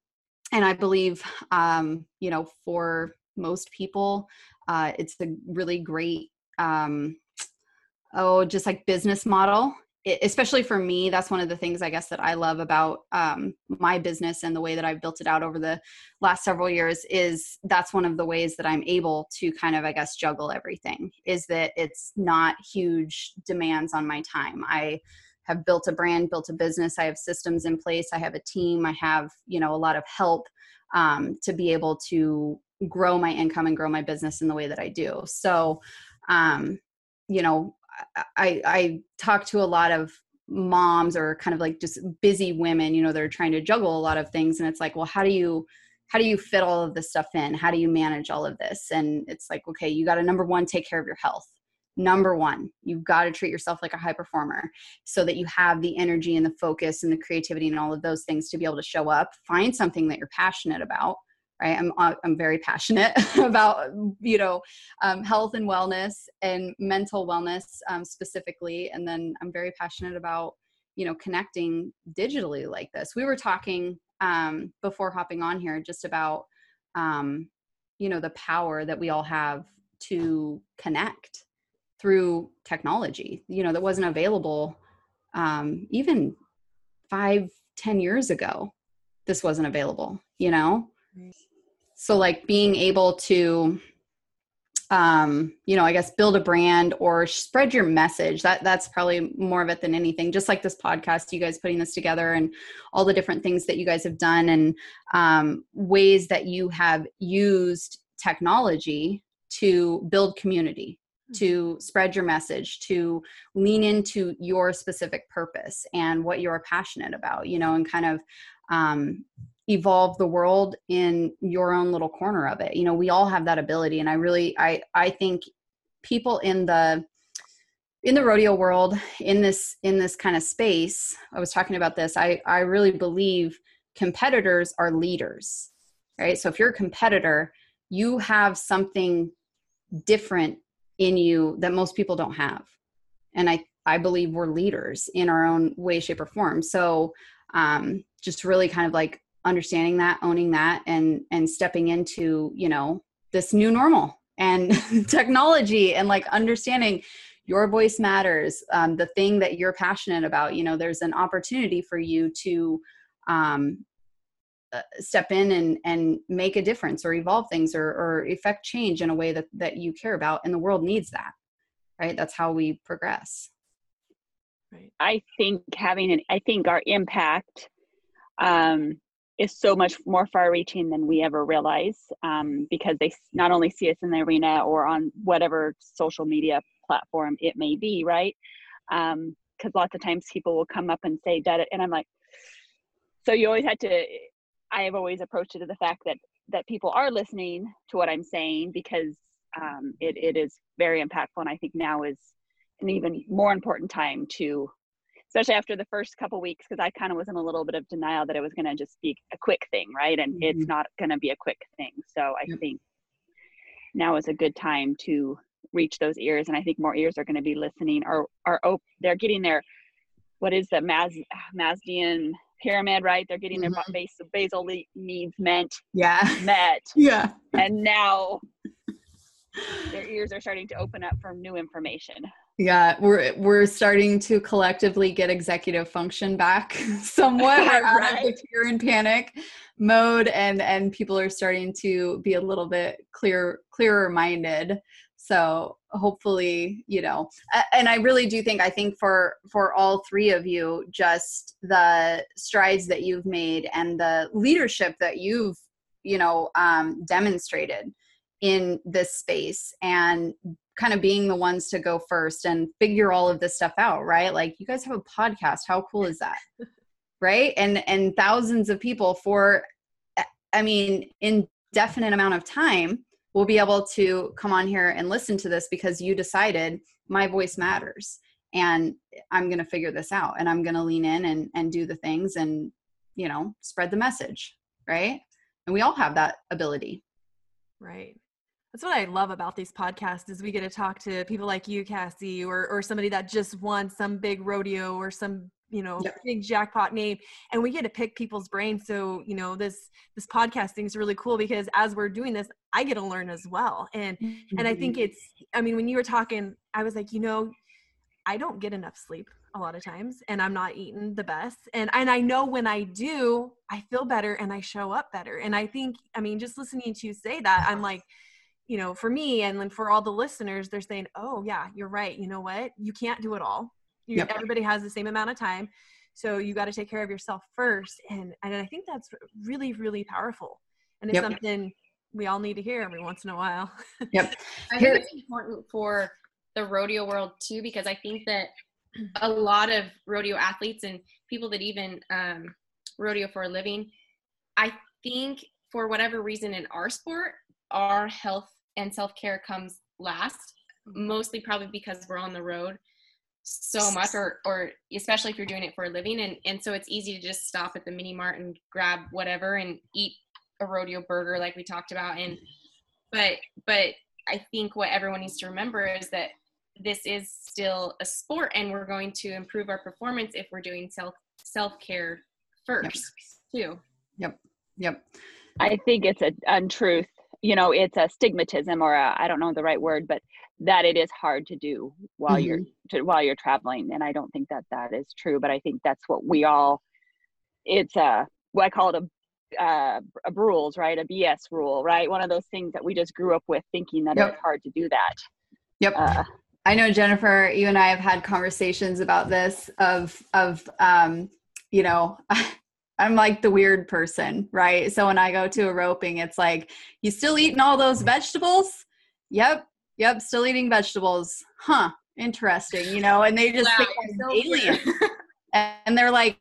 and I believe, um, you know, for most people, uh, it's a really great, um, oh, just like business model. Especially for me that's one of the things i guess that i love about um, my business and the way that i've built it out over the last several years is that's one of the ways that i'm able to kind of i guess juggle everything is that it's not huge demands on my time. I have built a brand built a business i have systems in place i have a team i have you know a lot of help um, to be able to grow my income and grow my business in the way that i do so um, you know I, I talk to a lot of moms or kind of like just busy women, you know, they're trying to juggle a lot of things. And it's like, well, how do you, how do you fit all of this stuff in? How do you manage all of this? And it's like, okay, you got to number one, take care of your health. Number one, you've got to treat yourself like a high performer so that you have the energy and the focus and the creativity and all of those things to be able to show up. Find something that you're passionate about right i'm uh, i'm very passionate about you know um, health and wellness and mental wellness um, specifically and then i'm very passionate about you know connecting digitally like this we were talking um, before hopping on here just about um, you know the power that we all have to connect through technology you know that wasn't available um, even five ten years ago this wasn't available you know? So like being able to um you know i guess build a brand or spread your message that that's probably more of it than anything. Just like this podcast you guys putting this together and all the different things that you guys have done and um, ways that you have used technology to build community to mm-hmm. spread your message to lean into your specific purpose and what you're passionate about you know and kind of um, evolve the world in your own little corner of it you know we all have that ability and i really i i think people in the in the rodeo world in this in this kind of space i was talking about this i i really believe competitors are leaders right so if you're a competitor you have something different in you that most people don't have. And i i believe we're leaders in our own way shape or form. So um just really kind of like understanding that owning that and and stepping into you know this new normal and technology and like understanding your voice matters um, the thing that you're passionate about. You know there's an opportunity for you to um, step in and and make a difference or evolve things or or effect change in a way that that you care about and the world needs that right? That's how we progress. Right. I think having an i think our impact um is so much more far reaching than we ever realize um, because they not only see us in the arena or on whatever social media platform it may be, right? Because um, lots of times people will come up and say, that, and I'm like, so you always had to, I have always approached it to the fact that that people are listening to what I'm saying because um, it, it is very impactful. And I think now is an even more important time to especially after the first couple weeks because i kind of was in a little bit of denial that it was going to just be a quick thing right and mm-hmm. it's not going to be a quick thing so i yep. think now is a good time to reach those ears and i think more ears are going to be listening or are op- they're getting their what is the Mas- Maslowian pyramid right they're getting mm-hmm. their base basal needs meant yeah met yeah and now their ears are starting to open up for new information Yeah, we're we're starting to collectively get executive function back somewhat. We're out right. of the fear and panic mode, and and people are starting to be a little bit clear clearer minded. So hopefully, you know, and I really do think I think for for all three of you, just the strides that you've made and the leadership that you've you know um, demonstrated in this space and kind of being the ones to go first and figure all of this stuff out right? Like you guys have a podcast. How cool is that? Right? And and thousands of people for i mean indefinite amount of time will be able to come on here and listen to this because you decided my voice matters. And i'm going to figure this out and i'm going to lean in and and do the things and you know spread the message right? And we all have that ability. Right. That's what I love about these podcasts is we get to talk to people like you, Cassie, or or somebody that just won some big rodeo or some you know yep. big jackpot name and we get to pick people's brains so you know this this podcasting is really cool because as we're doing this i get to learn as well and mm-hmm. and i think mm-hmm. it's i mean when you were talking i was like you know i don't get enough sleep a lot of times and i'm not eating the best and and i know when i do i feel better and i show up better and i think i mean just listening to you say that i'm like you know, for me and then for all the listeners, they're saying, oh, yeah, you're right. You know what? You can't do it all. You, yep. Everybody has the same amount of time. So you got to take care of yourself first. And, and I think that's really, really powerful. And it's yep. something we all need to hear every once in a while. yep. I think it's important for the rodeo world too, because I think that a lot of rodeo athletes and people that even um, rodeo for a living, I think for whatever reason in our sport, our health and self-care comes last mostly probably because we're on the road so much or or especially if you're doing it for a living and and so it's easy to just stop at the mini mart and grab whatever and eat a rodeo burger like we talked about. And but but i think what everyone needs to remember is that this is still a sport and we're going to improve our performance if we're doing self self-care first yep. too. Yep. Yep. I think it's an untruth you know it's a stigmatism or I don't know the right word but that it is hard to do while mm-hmm. you're to, while you're traveling and i don't think that that is true but i think that's what we all it's a what i call it a uh, a rules right a bs rule right one of those things that we just grew up with thinking that yep. it's hard to do that yep uh, i know jennifer you and i have had conversations about this of of um you know I'm like the weird person, right? So when I go to a roping, it's like, you still eating all those vegetables? Yep, yep, still eating vegetables. Huh, interesting, you know, and they just wow, think I'm so alien. and they're like,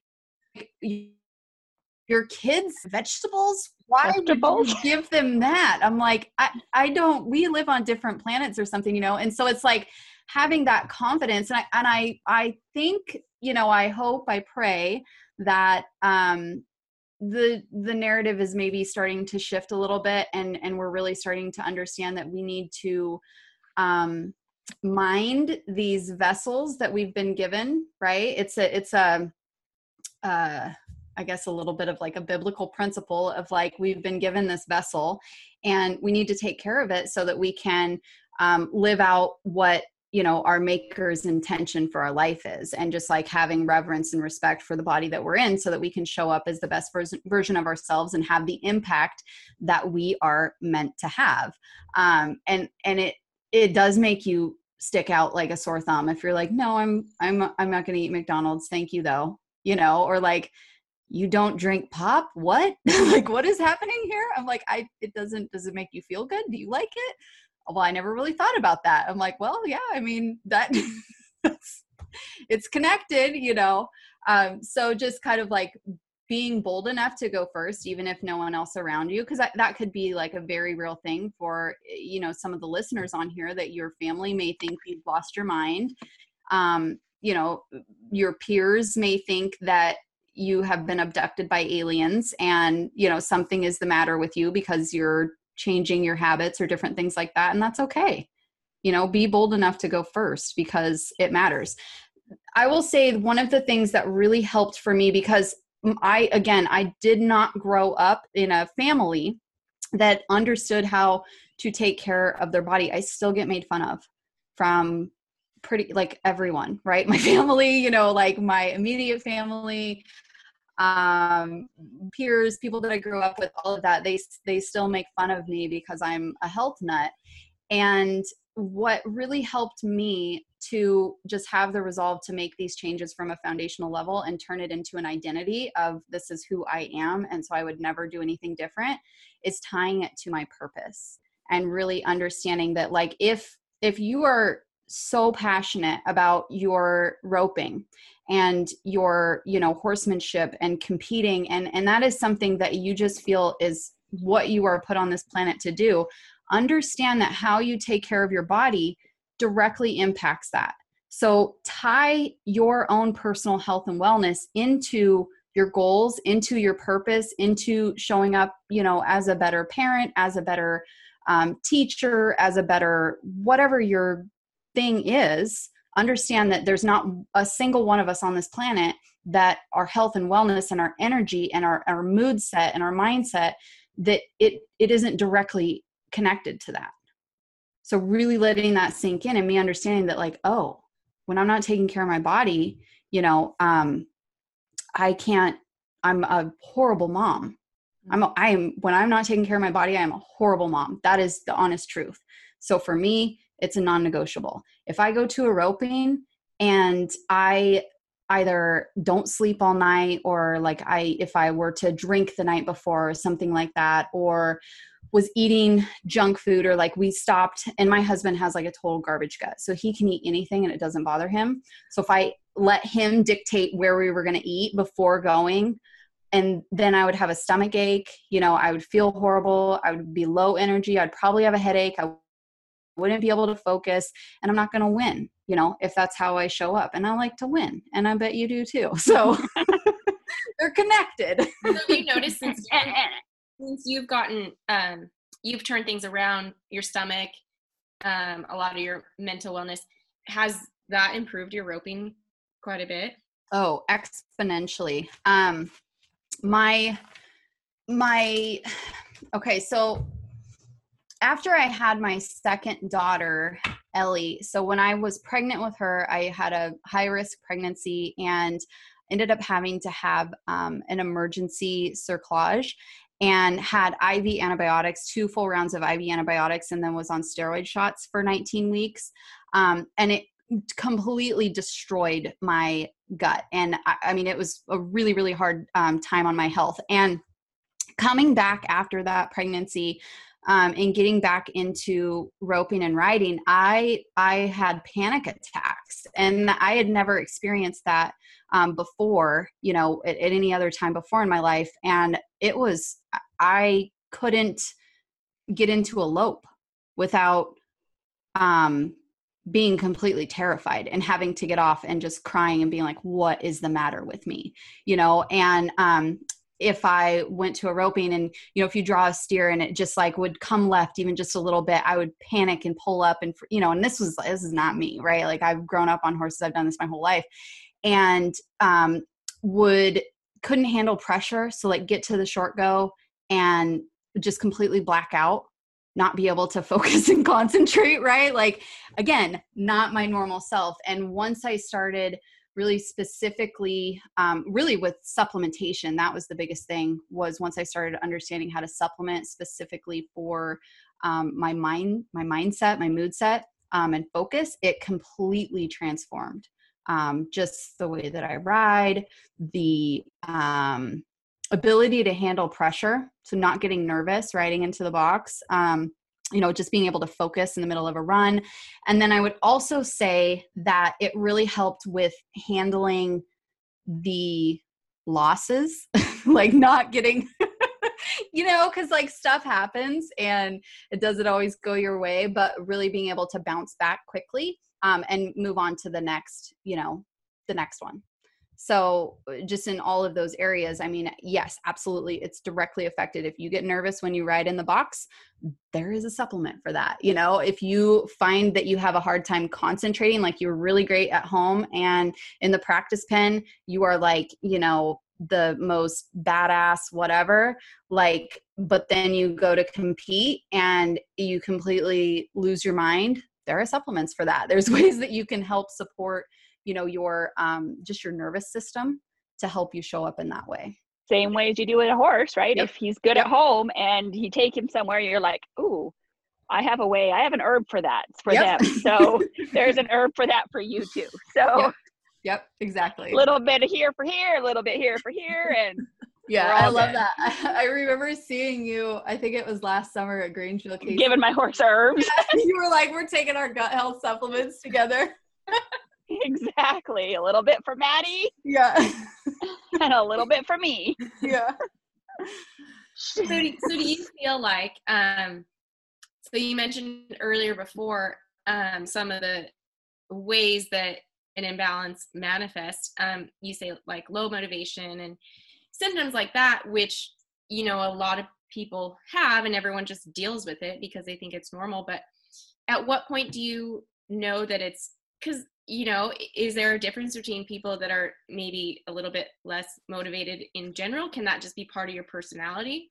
your kids vegetables? Why vegetables? would you give them that? I'm like, I, I don't, we live on different planets or something, you know? And so it's like having that confidence. And I, and I, I think, you know, I hope, I pray that um, the the narrative is maybe starting to shift a little bit and and we're really starting to understand that we need to um mind these vessels that we've been given right? It's a it's a uh I guess a little bit of like a biblical principle of like we've been given this vessel and we need to take care of it so that we can um, live out what you know our maker's intention for our life is and just like having reverence and respect for the body that we're in so that we can show up as the best vers- version of ourselves and have the impact that we are meant to have. Um, and and it it does make you stick out like a sore thumb if you're like no i'm i'm i'm not going to eat mcdonald's thank you though you know or like you don't drink pop? What? Like what is happening here? I'm like i it doesn't does it make you feel good? Do you like it well i never really thought about that. I'm like well yeah i mean that it's connected you know? Um, so just kind of like being bold enough to go first even if no one else around you because that could be like a very real thing for you know some of the listeners on here that your family may think you've lost your mind. Um, you know your peers may think that you have been abducted by aliens and you know something is the matter with you because you're changing your habits or different things like that and that's okay. You know be bold enough to go first because it matters. I will say one of the things that really helped for me because i again i did not grow up in a family that understood how to take care of their body. I still get made fun of from pretty like everyone, right? My family, you know, like my immediate family, um, peers, people that I grew up with, all of that, they they still make fun of me because I'm a health nut. And what really helped me to just have the resolve to make these changes from a foundational level and turn it into an identity of this is who I am and so I would never do anything different is tying it to my purpose and really understanding that like if if you are so passionate about your roping and your you know horsemanship and competing. And and that is something that you just feel is what you are put on this planet to do. Understand that how you take care of your body directly impacts that. So tie your own personal health and wellness into your goals into your purpose into showing up you know as a better parent as a better um, teacher as a better whatever your thing is understand that there's not a single one of us on this planet that our health and wellness and our energy and our, our mood set and our mindset that it it isn't directly connected to that. So really letting that sink in and me understanding that like oh when i'm not taking care of my body you know um i can't i'm a horrible mom. I'm a, i am when i'm not taking care of my body i am a horrible mom. That is the honest truth. So for me it's a non-negotiable. If i go to a roping and i either don't sleep all night or like i if i were to drink the night before or something like that or was eating junk food or like we stopped and my husband has like a total garbage gut so he can eat anything and it doesn't bother him. So if i let him dictate where we were going to eat before going and then i would have a stomach ache you know i would feel horrible i would be low energy i'd probably have a headache i wouldn't be able to focus and i'm not going to win you know if that's how i show up and i like to win and i bet you do too so they're connected. So you noticed since, since you've gotten um you've turned things around your stomach um a lot of your mental wellness has that improved your roping quite a bit? Oh exponentially. Um my my okay so after I had my second daughter, Ellie, so when I was pregnant with her, I had a high risk pregnancy and ended up having to have um, an emergency cerclage and had IV antibiotics, two full rounds of IV antibiotics, and then was on steroid shots for 19 weeks. Um, and it completely destroyed my gut. And I, I, mean, it was a really, really hard um, time on my health. And coming back after that pregnancy, um, and getting back into roping and riding, I I had panic attacks, and I had never experienced that um, before. You know, at, at any other time before in my life, and it was I couldn't get into a lope without um, being completely terrified and having to get off and just crying and being like what is the matter with me you know and um if I went to a roping and you know if you draw a steer and it just like would come left even just a little bit, I would panic and pull up and you know and this was this is not me, right? Like I've grown up on horses, I've done this my whole life, and um, would couldn't handle pressure, so like get to the short go and just completely black out not be able to focus and concentrate right? Like again not my normal self. And once i started really specifically um, really with supplementation that was the biggest thing was once i started understanding how to supplement specifically for um, my mind my mindset my mood set um, and focus it completely transformed. Um, just the way that i ride the um, ability to handle pressure so not getting nervous riding into the box um, you know just being able to focus in the middle of a run. And then i would also say that it really helped with handling the losses like not getting you know because like stuff happens and it doesn't always go your way but really being able to bounce back quickly um, and move on to the next you know the next one so, uh, just in all of those areas, I mean, yes, absolutely, it's directly affected. If you get nervous when you ride in the box, there is a supplement for that. You know, if you find that you have a hard time concentrating, like you're really great at home and in the practice pen, you are like, you know, the most badass, whatever, like, but then you go to compete and you completely lose your mind there are supplements for that there's ways that you can help support you know your um, just your nervous system to help you show up in that way same way as you do with a horse right Yep. if he's good Yep. at home and you take him somewhere you're like ooh i have a way i have an herb for that for Yep. them so there's an herb for that for you too so Yep. exactly a little bit here for here a little bit here for here and yeah i love good. that I, remember seeing you i think it was last summer at grangeville Casey. giving my horse herbs you were like we're taking our gut health supplements together exactly a little bit for maddie yeah. and a little bit for me. Yeah. So do, so do you feel like um so you mentioned earlier before um some of the ways that an imbalance manifests um you say like low motivation and symptoms like that which you know a lot of people have and everyone just deals with it because they think it's normal but at what point do you know that it's because you know is there a difference between people that are maybe a little bit less motivated in general? Can that just be part of your personality?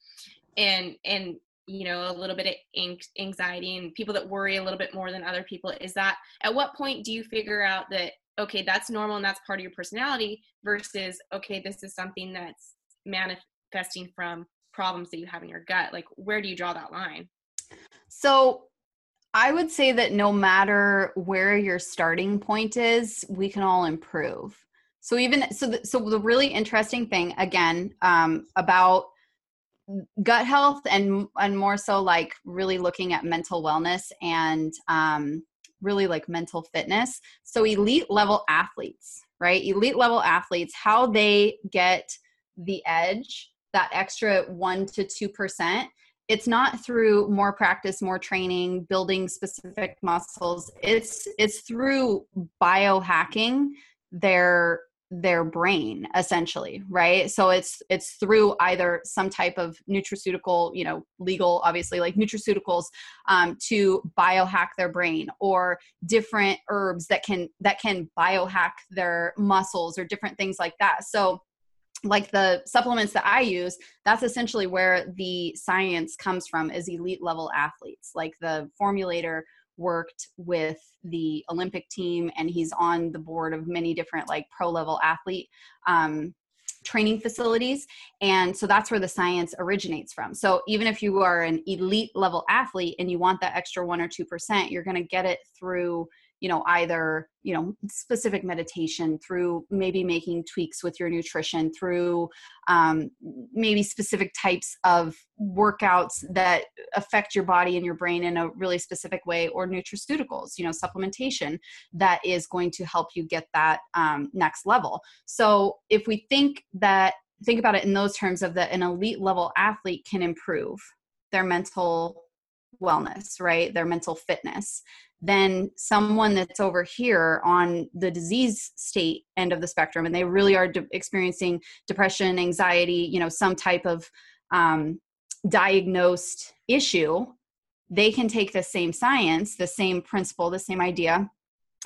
And and you know a little bit of anxiety and people that worry a little bit more than other people is that at what point do you figure out that okay that's normal and that's part of your personality versus okay this is something that's manifesting from problems that you have in your gut? Like where do you draw that line? So I would say that no matter where your starting point is, we can all improve. So even so, the, so the really interesting thing again um, about gut health and and more so like really looking at mental wellness and um, really like mental fitness. So elite level athletes, right? Elite level athletes, how they get the edge, that extra one to two percent it's not through more practice more training building specific muscles. It's it's through biohacking their their brain essentially right? So it's it's through either some type of nutraceutical you know legal obviously like nutraceuticals um, to biohack their brain or different herbs that can that can biohack their muscles or different things like that. So like the supplements that I use, that's essentially where the science comes from is elite level athletes. Like the formulator worked with the Olympic team and he's on the board of many different like pro level athlete um, training facilities. And so that's where the science originates from. So even if you are an elite level athlete and you want that extra one or 2%, you're going to get it through you know either you know specific meditation through maybe making tweaks with your nutrition through um, maybe specific types of workouts that affect your body and your brain in a really specific way or nutraceuticals you know supplementation that is going to help you get that um, next level. So if we think that think about it in those terms of that an elite level athlete can improve their mental wellness right? Their mental fitness. Than someone that's over here on the disease state end of the spectrum and they really are de- experiencing depression anxiety you know some type of um, diagnosed issue they can take the same science the same principle the same idea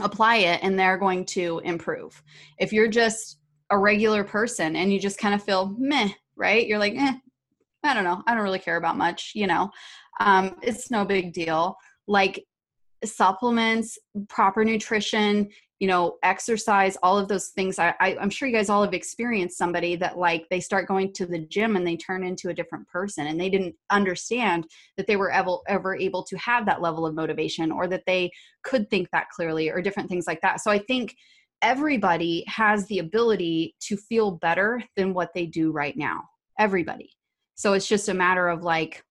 apply it and they're going to improve. If you're just a regular person and you just kind of feel meh right? You're like eh, i don't know. I don't really care about much you know um, it's no big deal. Like supplements proper nutrition you know exercise all of those things. I, I i'm sure you guys all have experienced somebody that like they start going to the gym and they turn into a different person and they didn't understand that they were ever ever able to have that level of motivation or that they could think that clearly or different things like that. So i think everybody has the ability to feel better than what they do right now. Everybody. So it's just a matter of like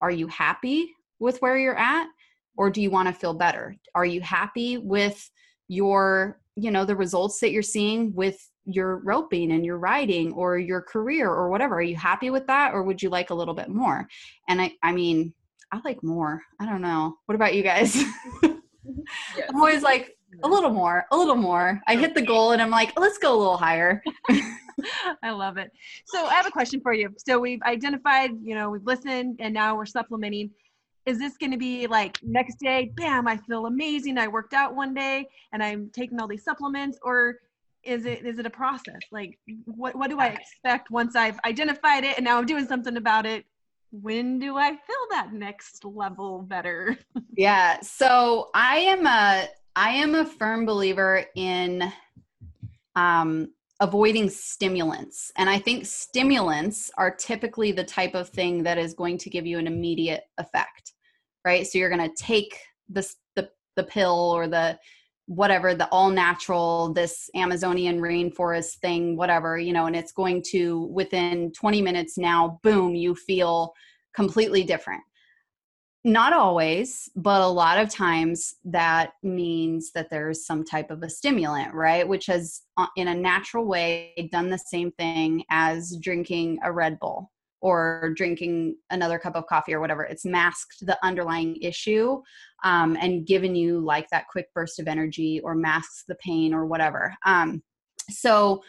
are you happy with where you're at or do you want to feel better? Are you happy with your you know the results that you're seeing with your roping and your riding or your career or whatever? Are you happy with that or would you like a little bit more? And i i mean i like more. I don't know. What about you guys? I'm always like a little more a little more i hit the goal and i'm like let's go a little higher I love it. So I have a question for you. So we've identified, you know, we've listened and now we're supplementing. Is this going to be like next day, bam, I feel amazing. I worked out one day and I'm taking all these supplements or is it is it a process? Like what what do I expect once I've identified it and now I'm doing something about it? when do I feel that next level better? yeah. So I am a I am a firm believer in um, avoiding stimulants. And I think stimulants are typically the type of thing that is going to give you an immediate effect, right? So you're going to take this, the, the pill or the whatever, the all natural, this Amazonian rainforest thing, whatever, you know, and it's going to within 20 minutes now, boom, you feel completely different not always, but a lot of times that means that there's some type of a stimulant, right? Which has, uh, in a natural way, done the same thing as drinking a Red Bull or drinking another cup of coffee or whatever. It's masked the underlying issue um, and given you like that quick burst of energy or masks the pain or whatever. Um, so,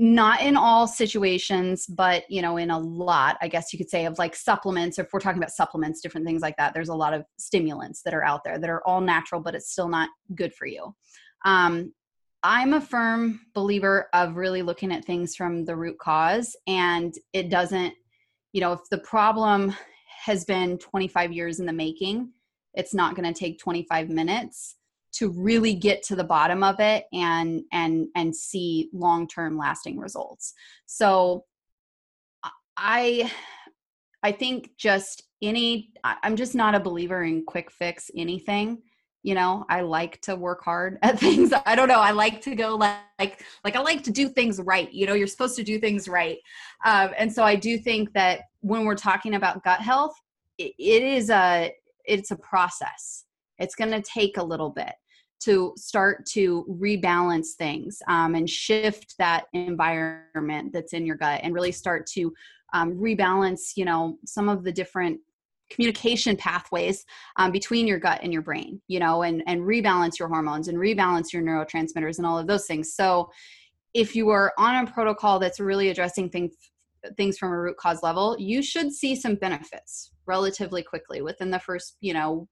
not in all situations but you know in a lot i guess you could say of like supplements or if we're talking about supplements different things like that there's a lot of stimulants that are out there that are all natural but it's still not good for you. Um, i'm a firm believer of really looking at things from the root cause and it doesn't you know if the problem has been 25 years in the making it's not going to take 25 minutes to really get to the bottom of it and and and see long-term lasting results. So i i think just any i'm just not a believer in quick fix anything you know? I like to work hard at things. I don't know. I like to go like like, i like to do things right you know? You're supposed to do things right. Um, and so i do think that when we're talking about gut health it, it is a it's a process. It's going to take a little bit to start to rebalance things um, and shift that environment that's in your gut and really start to um, rebalance you know some of the different communication pathways um, between your gut and your brain you know and and rebalance your hormones and rebalance your neurotransmitters and all of those things. So if you are on a protocol that's really addressing things things from a root cause level you should see some benefits relatively quickly within the first you know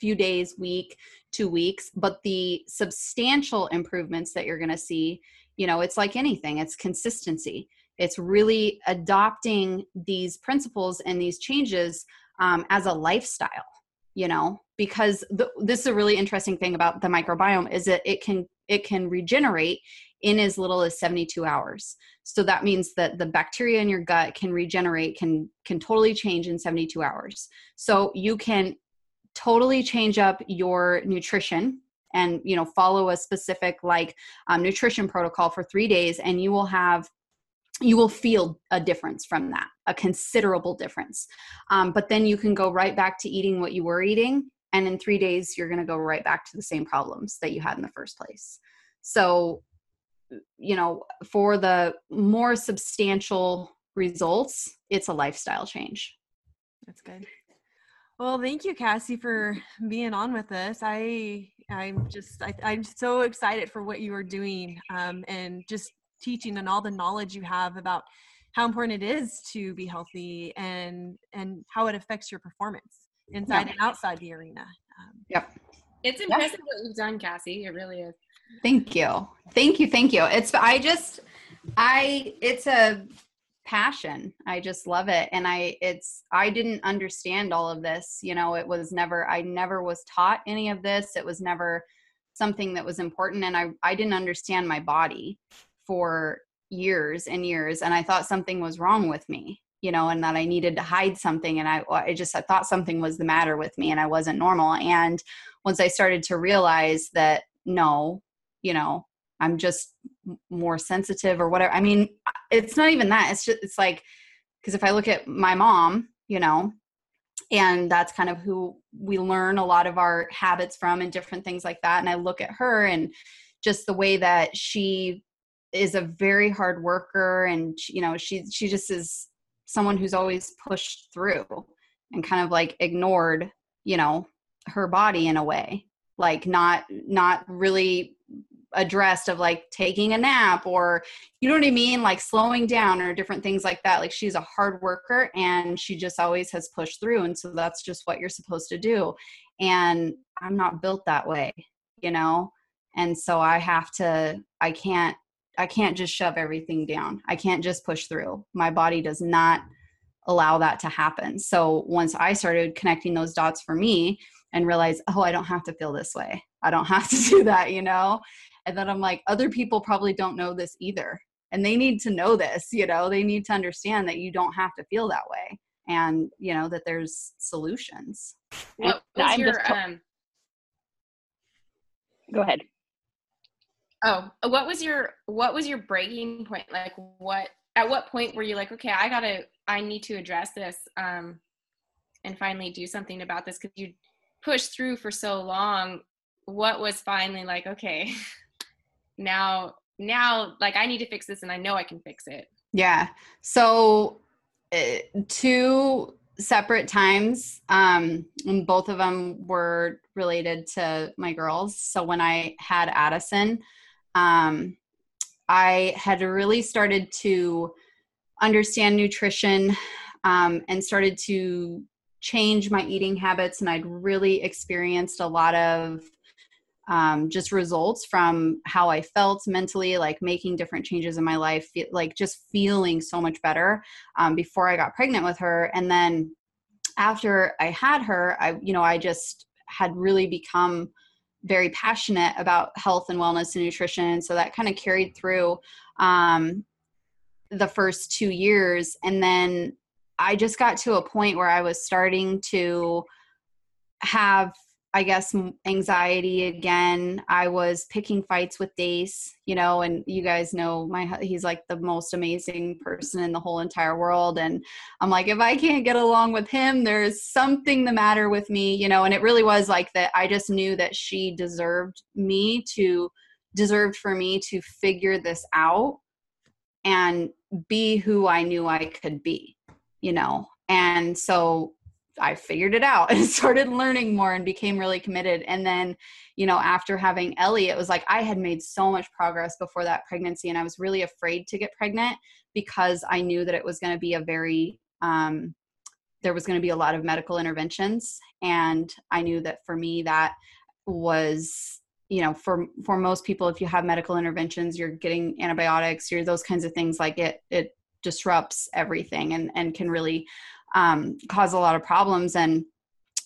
few days, week, two weeks, but the substantial improvements that you're going to see, you know, it's like anything, it's consistency. It's really adopting these principles and these changes um, as a lifestyle, you know, because the, this is a really interesting thing about the microbiome is that it can it can regenerate in as little as 72 hours so that means that the bacteria in your gut can regenerate can can totally change in 72 hours so you can totally change up your nutrition and you know follow a specific like um, nutrition protocol for three days and you will have you will feel a difference from that a considerable difference. Um, but then you can go right back to eating what you were eating and in three days you're going to go right back to the same problems that you had in the first place. So you know for the more substantial results it's a lifestyle change. That's good well, thank you, Cassie, for being on with us. I I'm just I, am so excited for what you are doing um, and just teaching and all the knowledge you have about how important it is to be healthy and and how it affects your performance inside yeah. and outside the arena. Um, yep. It's impressive yep. what you've done, Cassie. It really is. Thank you. Thank you. Thank you. It's I just I it's a passion. I just love it and i it's i didn't understand all of this you know it was never i never was taught any of this it was never something that was important and i i didn't understand my body for years and years and i thought something was wrong with me you know and that i needed to hide something and i i just i thought something was the matter with me and i wasn't normal and once i started to realize that no you know i'm just more sensitive or whatever. I mean it's not even that. It's just it's like because if i look at my mom you know and that's kind of who we learn a lot of our habits from and different things like that and i look at her and just the way that she is a very hard worker and you know she she just is someone who's always pushed through and kind of like ignored you know her body in a way. Like not not really addressed of like taking a nap or you know what I mean like slowing down or different things like that like she's a hard worker and she just always has pushed through and so that's just what you're supposed to do and I'm not built that way you know and so I have to I can't I can't just shove everything down I can't just push through my body does not allow that to happen. So once I started connecting those dots for me and realized, oh, I don't have to feel this way. I don't have to do that, you know? And then I'm like, other people probably don't know this either. And they need to know this, you know, they need to understand that you don't have to feel that way and, you know, that there's solutions. What was your, um, go ahead. Oh, what was your what was your breaking point? Like what at what point were you like, okay, I gotta I need to address this um and finally do something about this because you pushed through for so long. What was finally like, okay, now now like I need to fix this and I know I can fix it. Yeah. So uh, two separate times um and both of them were related to my girls. So when I had Addison, um, I had really started to understand nutrition um, and started to change my eating habits, and I'd really experienced a lot of um, just results from how I felt mentally, like making different changes in my life, like just feeling so much better um, before I got pregnant with her. And then after I had her, I, you know, I just had really become very passionate about health and wellness and nutrition. So that kind of carried through um, the first two years. And then I just got to a point where I was starting to have I guess anxiety again. I was picking fights with Dace, you know, and you guys know my he's like the most amazing person in the whole entire world and I'm like if I can't get along with him, there's something the matter with me, you know, and it really was like that I just knew that she deserved me to deserved for me to figure this out and be who I knew I could be, you know. And so I figured it out and started learning more and became really committed. And then, you know, after having Ellie, it was like I had made so much progress before that pregnancy, and I was really afraid to get pregnant because I knew that it was going to be a very, um, there was going to be a lot of medical interventions. And I knew that for me, that was you know for for most people if you have medical interventions you're getting antibiotics you're those kinds of things like it it disrupts everything and and can really um, cause a lot of problems. And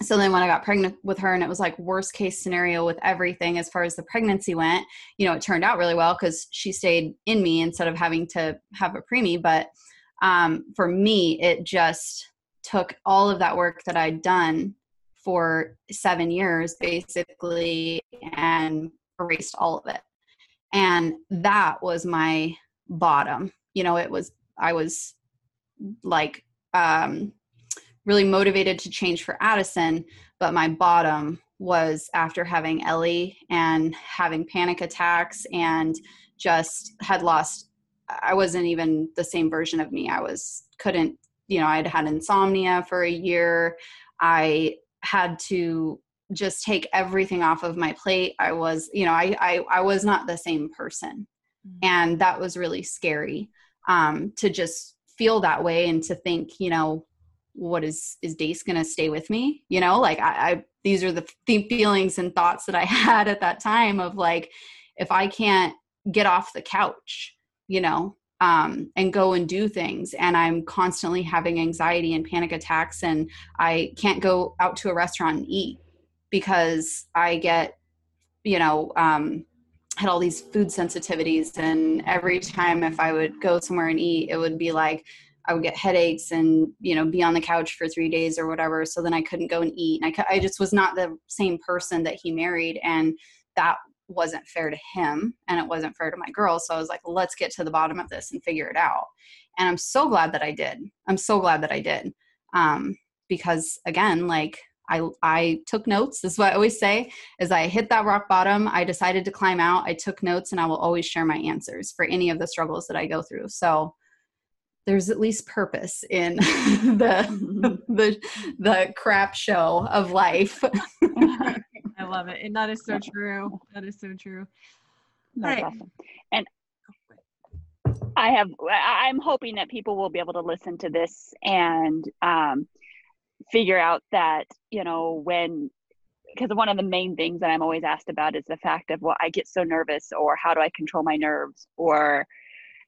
so then when I got pregnant with her and it was like worst case scenario with everything as far as the pregnancy went, you know, it turned out really well because she stayed in me instead of having to have a preemie. But um, for me, it just took all of that work that I'd done for seven years basically and erased all of it. And that was my bottom. You know, it was, I was like um, really motivated to change for Addison, but my bottom was after having Ellie and having panic attacks and just had lost I wasn't even the same version of me. I was couldn't, you know, I'd had insomnia for a year. I had to just take everything off of my plate. I was, you know, I I, I was not the same person. Mm-hmm. And that was really scary um, to just feel that way and to think, you know, what is is Dace going to stay with me? You know, like I, I these are the th- feelings and thoughts that I had at that time of like, if I can't get off the couch, you know, um, and go and do things, and I'm constantly having anxiety and panic attacks, and I can't go out to a restaurant and eat because I get, you know, um, had all these food sensitivities and every time if i would go somewhere and eat it would be like i would get headaches and you know be on the couch for three days or whatever so then i couldn't go and eat and i, I just was not the same person that he married and that wasn't fair to him and it wasn't fair to my girls so i was like let's get to the bottom of this and figure it out. And i'm so glad that i did. I'm so glad that i did um, because again like I I took notes. This is what I always say: is I hit that rock bottom. I decided to climb out. I took notes, and I will always share my answers for any of the struggles that I go through. So there's at least purpose in the the the crap show of life. I love it, and that is so true. That is so true. That's right. awesome. And I have I'm hoping that people will be able to listen to this and um, figure out that you know when because one of the main things that i'm always asked about is the fact of well i get so nervous or how do i control my nerves or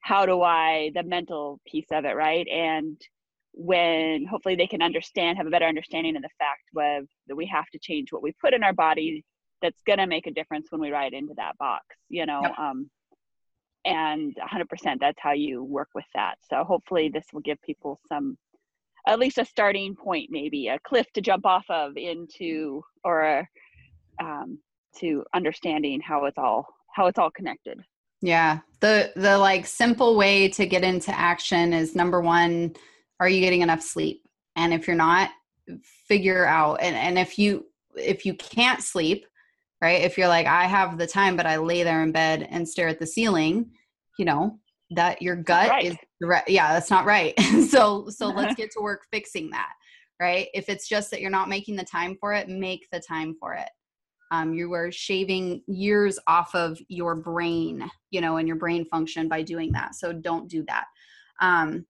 how do i the mental piece of it right and when hopefully they can understand, have a better understanding of the fact of that we have to change what we put in our body that's going to make a difference when we ride into that box, you know. Yep. Um, and 100% that's how you work with that. So hopefully this will give people some, at least a starting point, maybe a cliff to jump off of into, or a, um, to understanding how it's all how it's all connected. Yeah. The the like simple way to get into action is number 1, are you getting enough sleep? And if you're not, figure out and and if you if you can't sleep, right? If you're like I have the time but I lay there in bed and stare at the ceiling, you know, that your gut right. is right. yeah, that's not right. so so let's get to work fixing that. Right? If it's just that you're not making the time for it, make the time for it um, you were shaving years off of your brain you know and your brain function by doing that so don't do that um,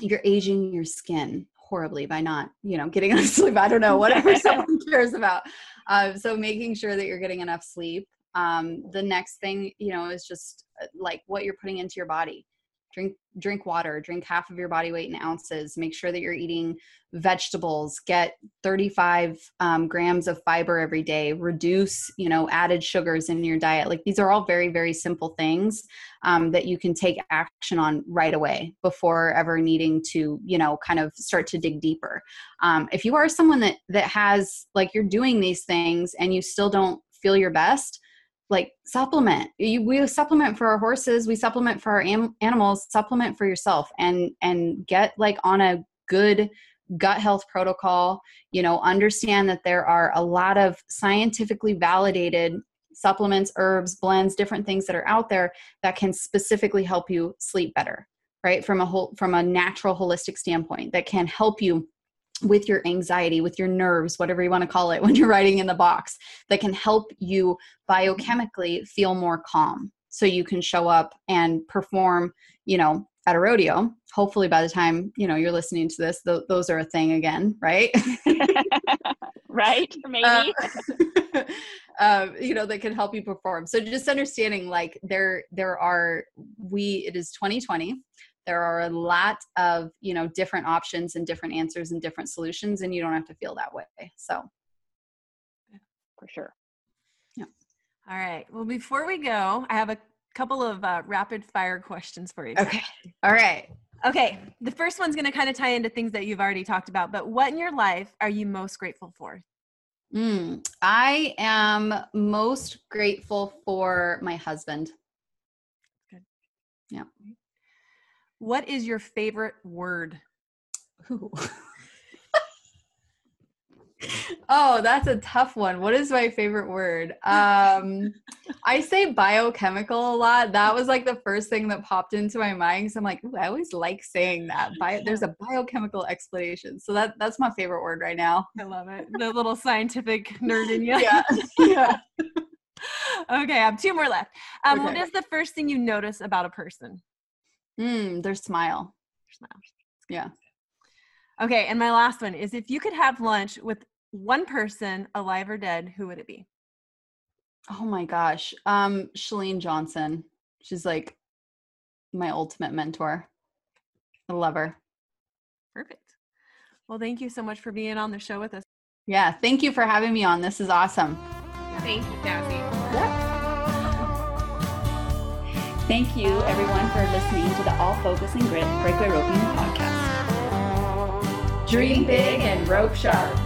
you're aging your skin horribly by not you know getting enough sleep i don't know whatever someone cares about uh, so making sure that you're getting enough sleep um, the next thing you know is just like what you're putting into your body. Drink drink water drink half of your body weight in ounces. Make sure that you're eating vegetables. Get 35 um, grams of fiber every day. Reduce you know added sugars in your diet. Like these are all very very simple things um, that you can take action on right away before ever needing to you know kind of start to dig deeper. Um, if you are someone that that has like you're doing these things and you still don't feel your best like supplement. You, we supplement for our horses we supplement for our am- animals supplement for yourself and and get like on a good gut health protocol you know understand that there are a lot of scientifically validated supplements herbs blends different things that are out there that can specifically help you sleep better right? From a whole from a natural holistic standpoint that can help you with your anxiety, with your nerves, whatever you want to call it, when you're writing in the box, that can help you biochemically feel more calm so you can show up and perform, you know, at a rodeo. Hopefully, by the time you know you're listening to this, th- those are a thing again, right? right? Maybe. Um, um, you know, that can help you perform. So just understanding, like there, there are we. It is 2020 there are a lot of you know different options and different answers and different solutions and you don't have to feel that way so. For sure. Yeah. All right. Well before we go i have a couple of uh, rapid fire questions for you okay. All right. Okay. The first one's going to kind of tie into things that you've already talked about but what in your life are you most grateful for? Mm, i am most grateful for my husband. Good. Yeah what is your favorite word? oh, that's a tough one. What is my favorite word? Um, I say biochemical a lot. That was like the first thing that popped into my mind. So I'm like, I always like saying that. Bio, there's a biochemical explanation. So that that's my favorite word right now. I love it. The little scientific nerd in you. yeah. yeah. okay, I have two more left. Um, Okay. What is the first thing you notice about a person? Mm, their smile. Smile. Yeah. Okay, and my last one is if you could have lunch with one person, alive or dead, who would it be? Oh my gosh. Um, Shalene Johnson. She's like my ultimate mentor. I love her. Perfect. Well, thank you so much for being on the show with us. Yeah. Thank you for having me on. This is awesome. Thank you, Cassie. Thank you, everyone, for listening to the All Focus and Grit Breakaway Roping podcast. Dream big and rope sharp.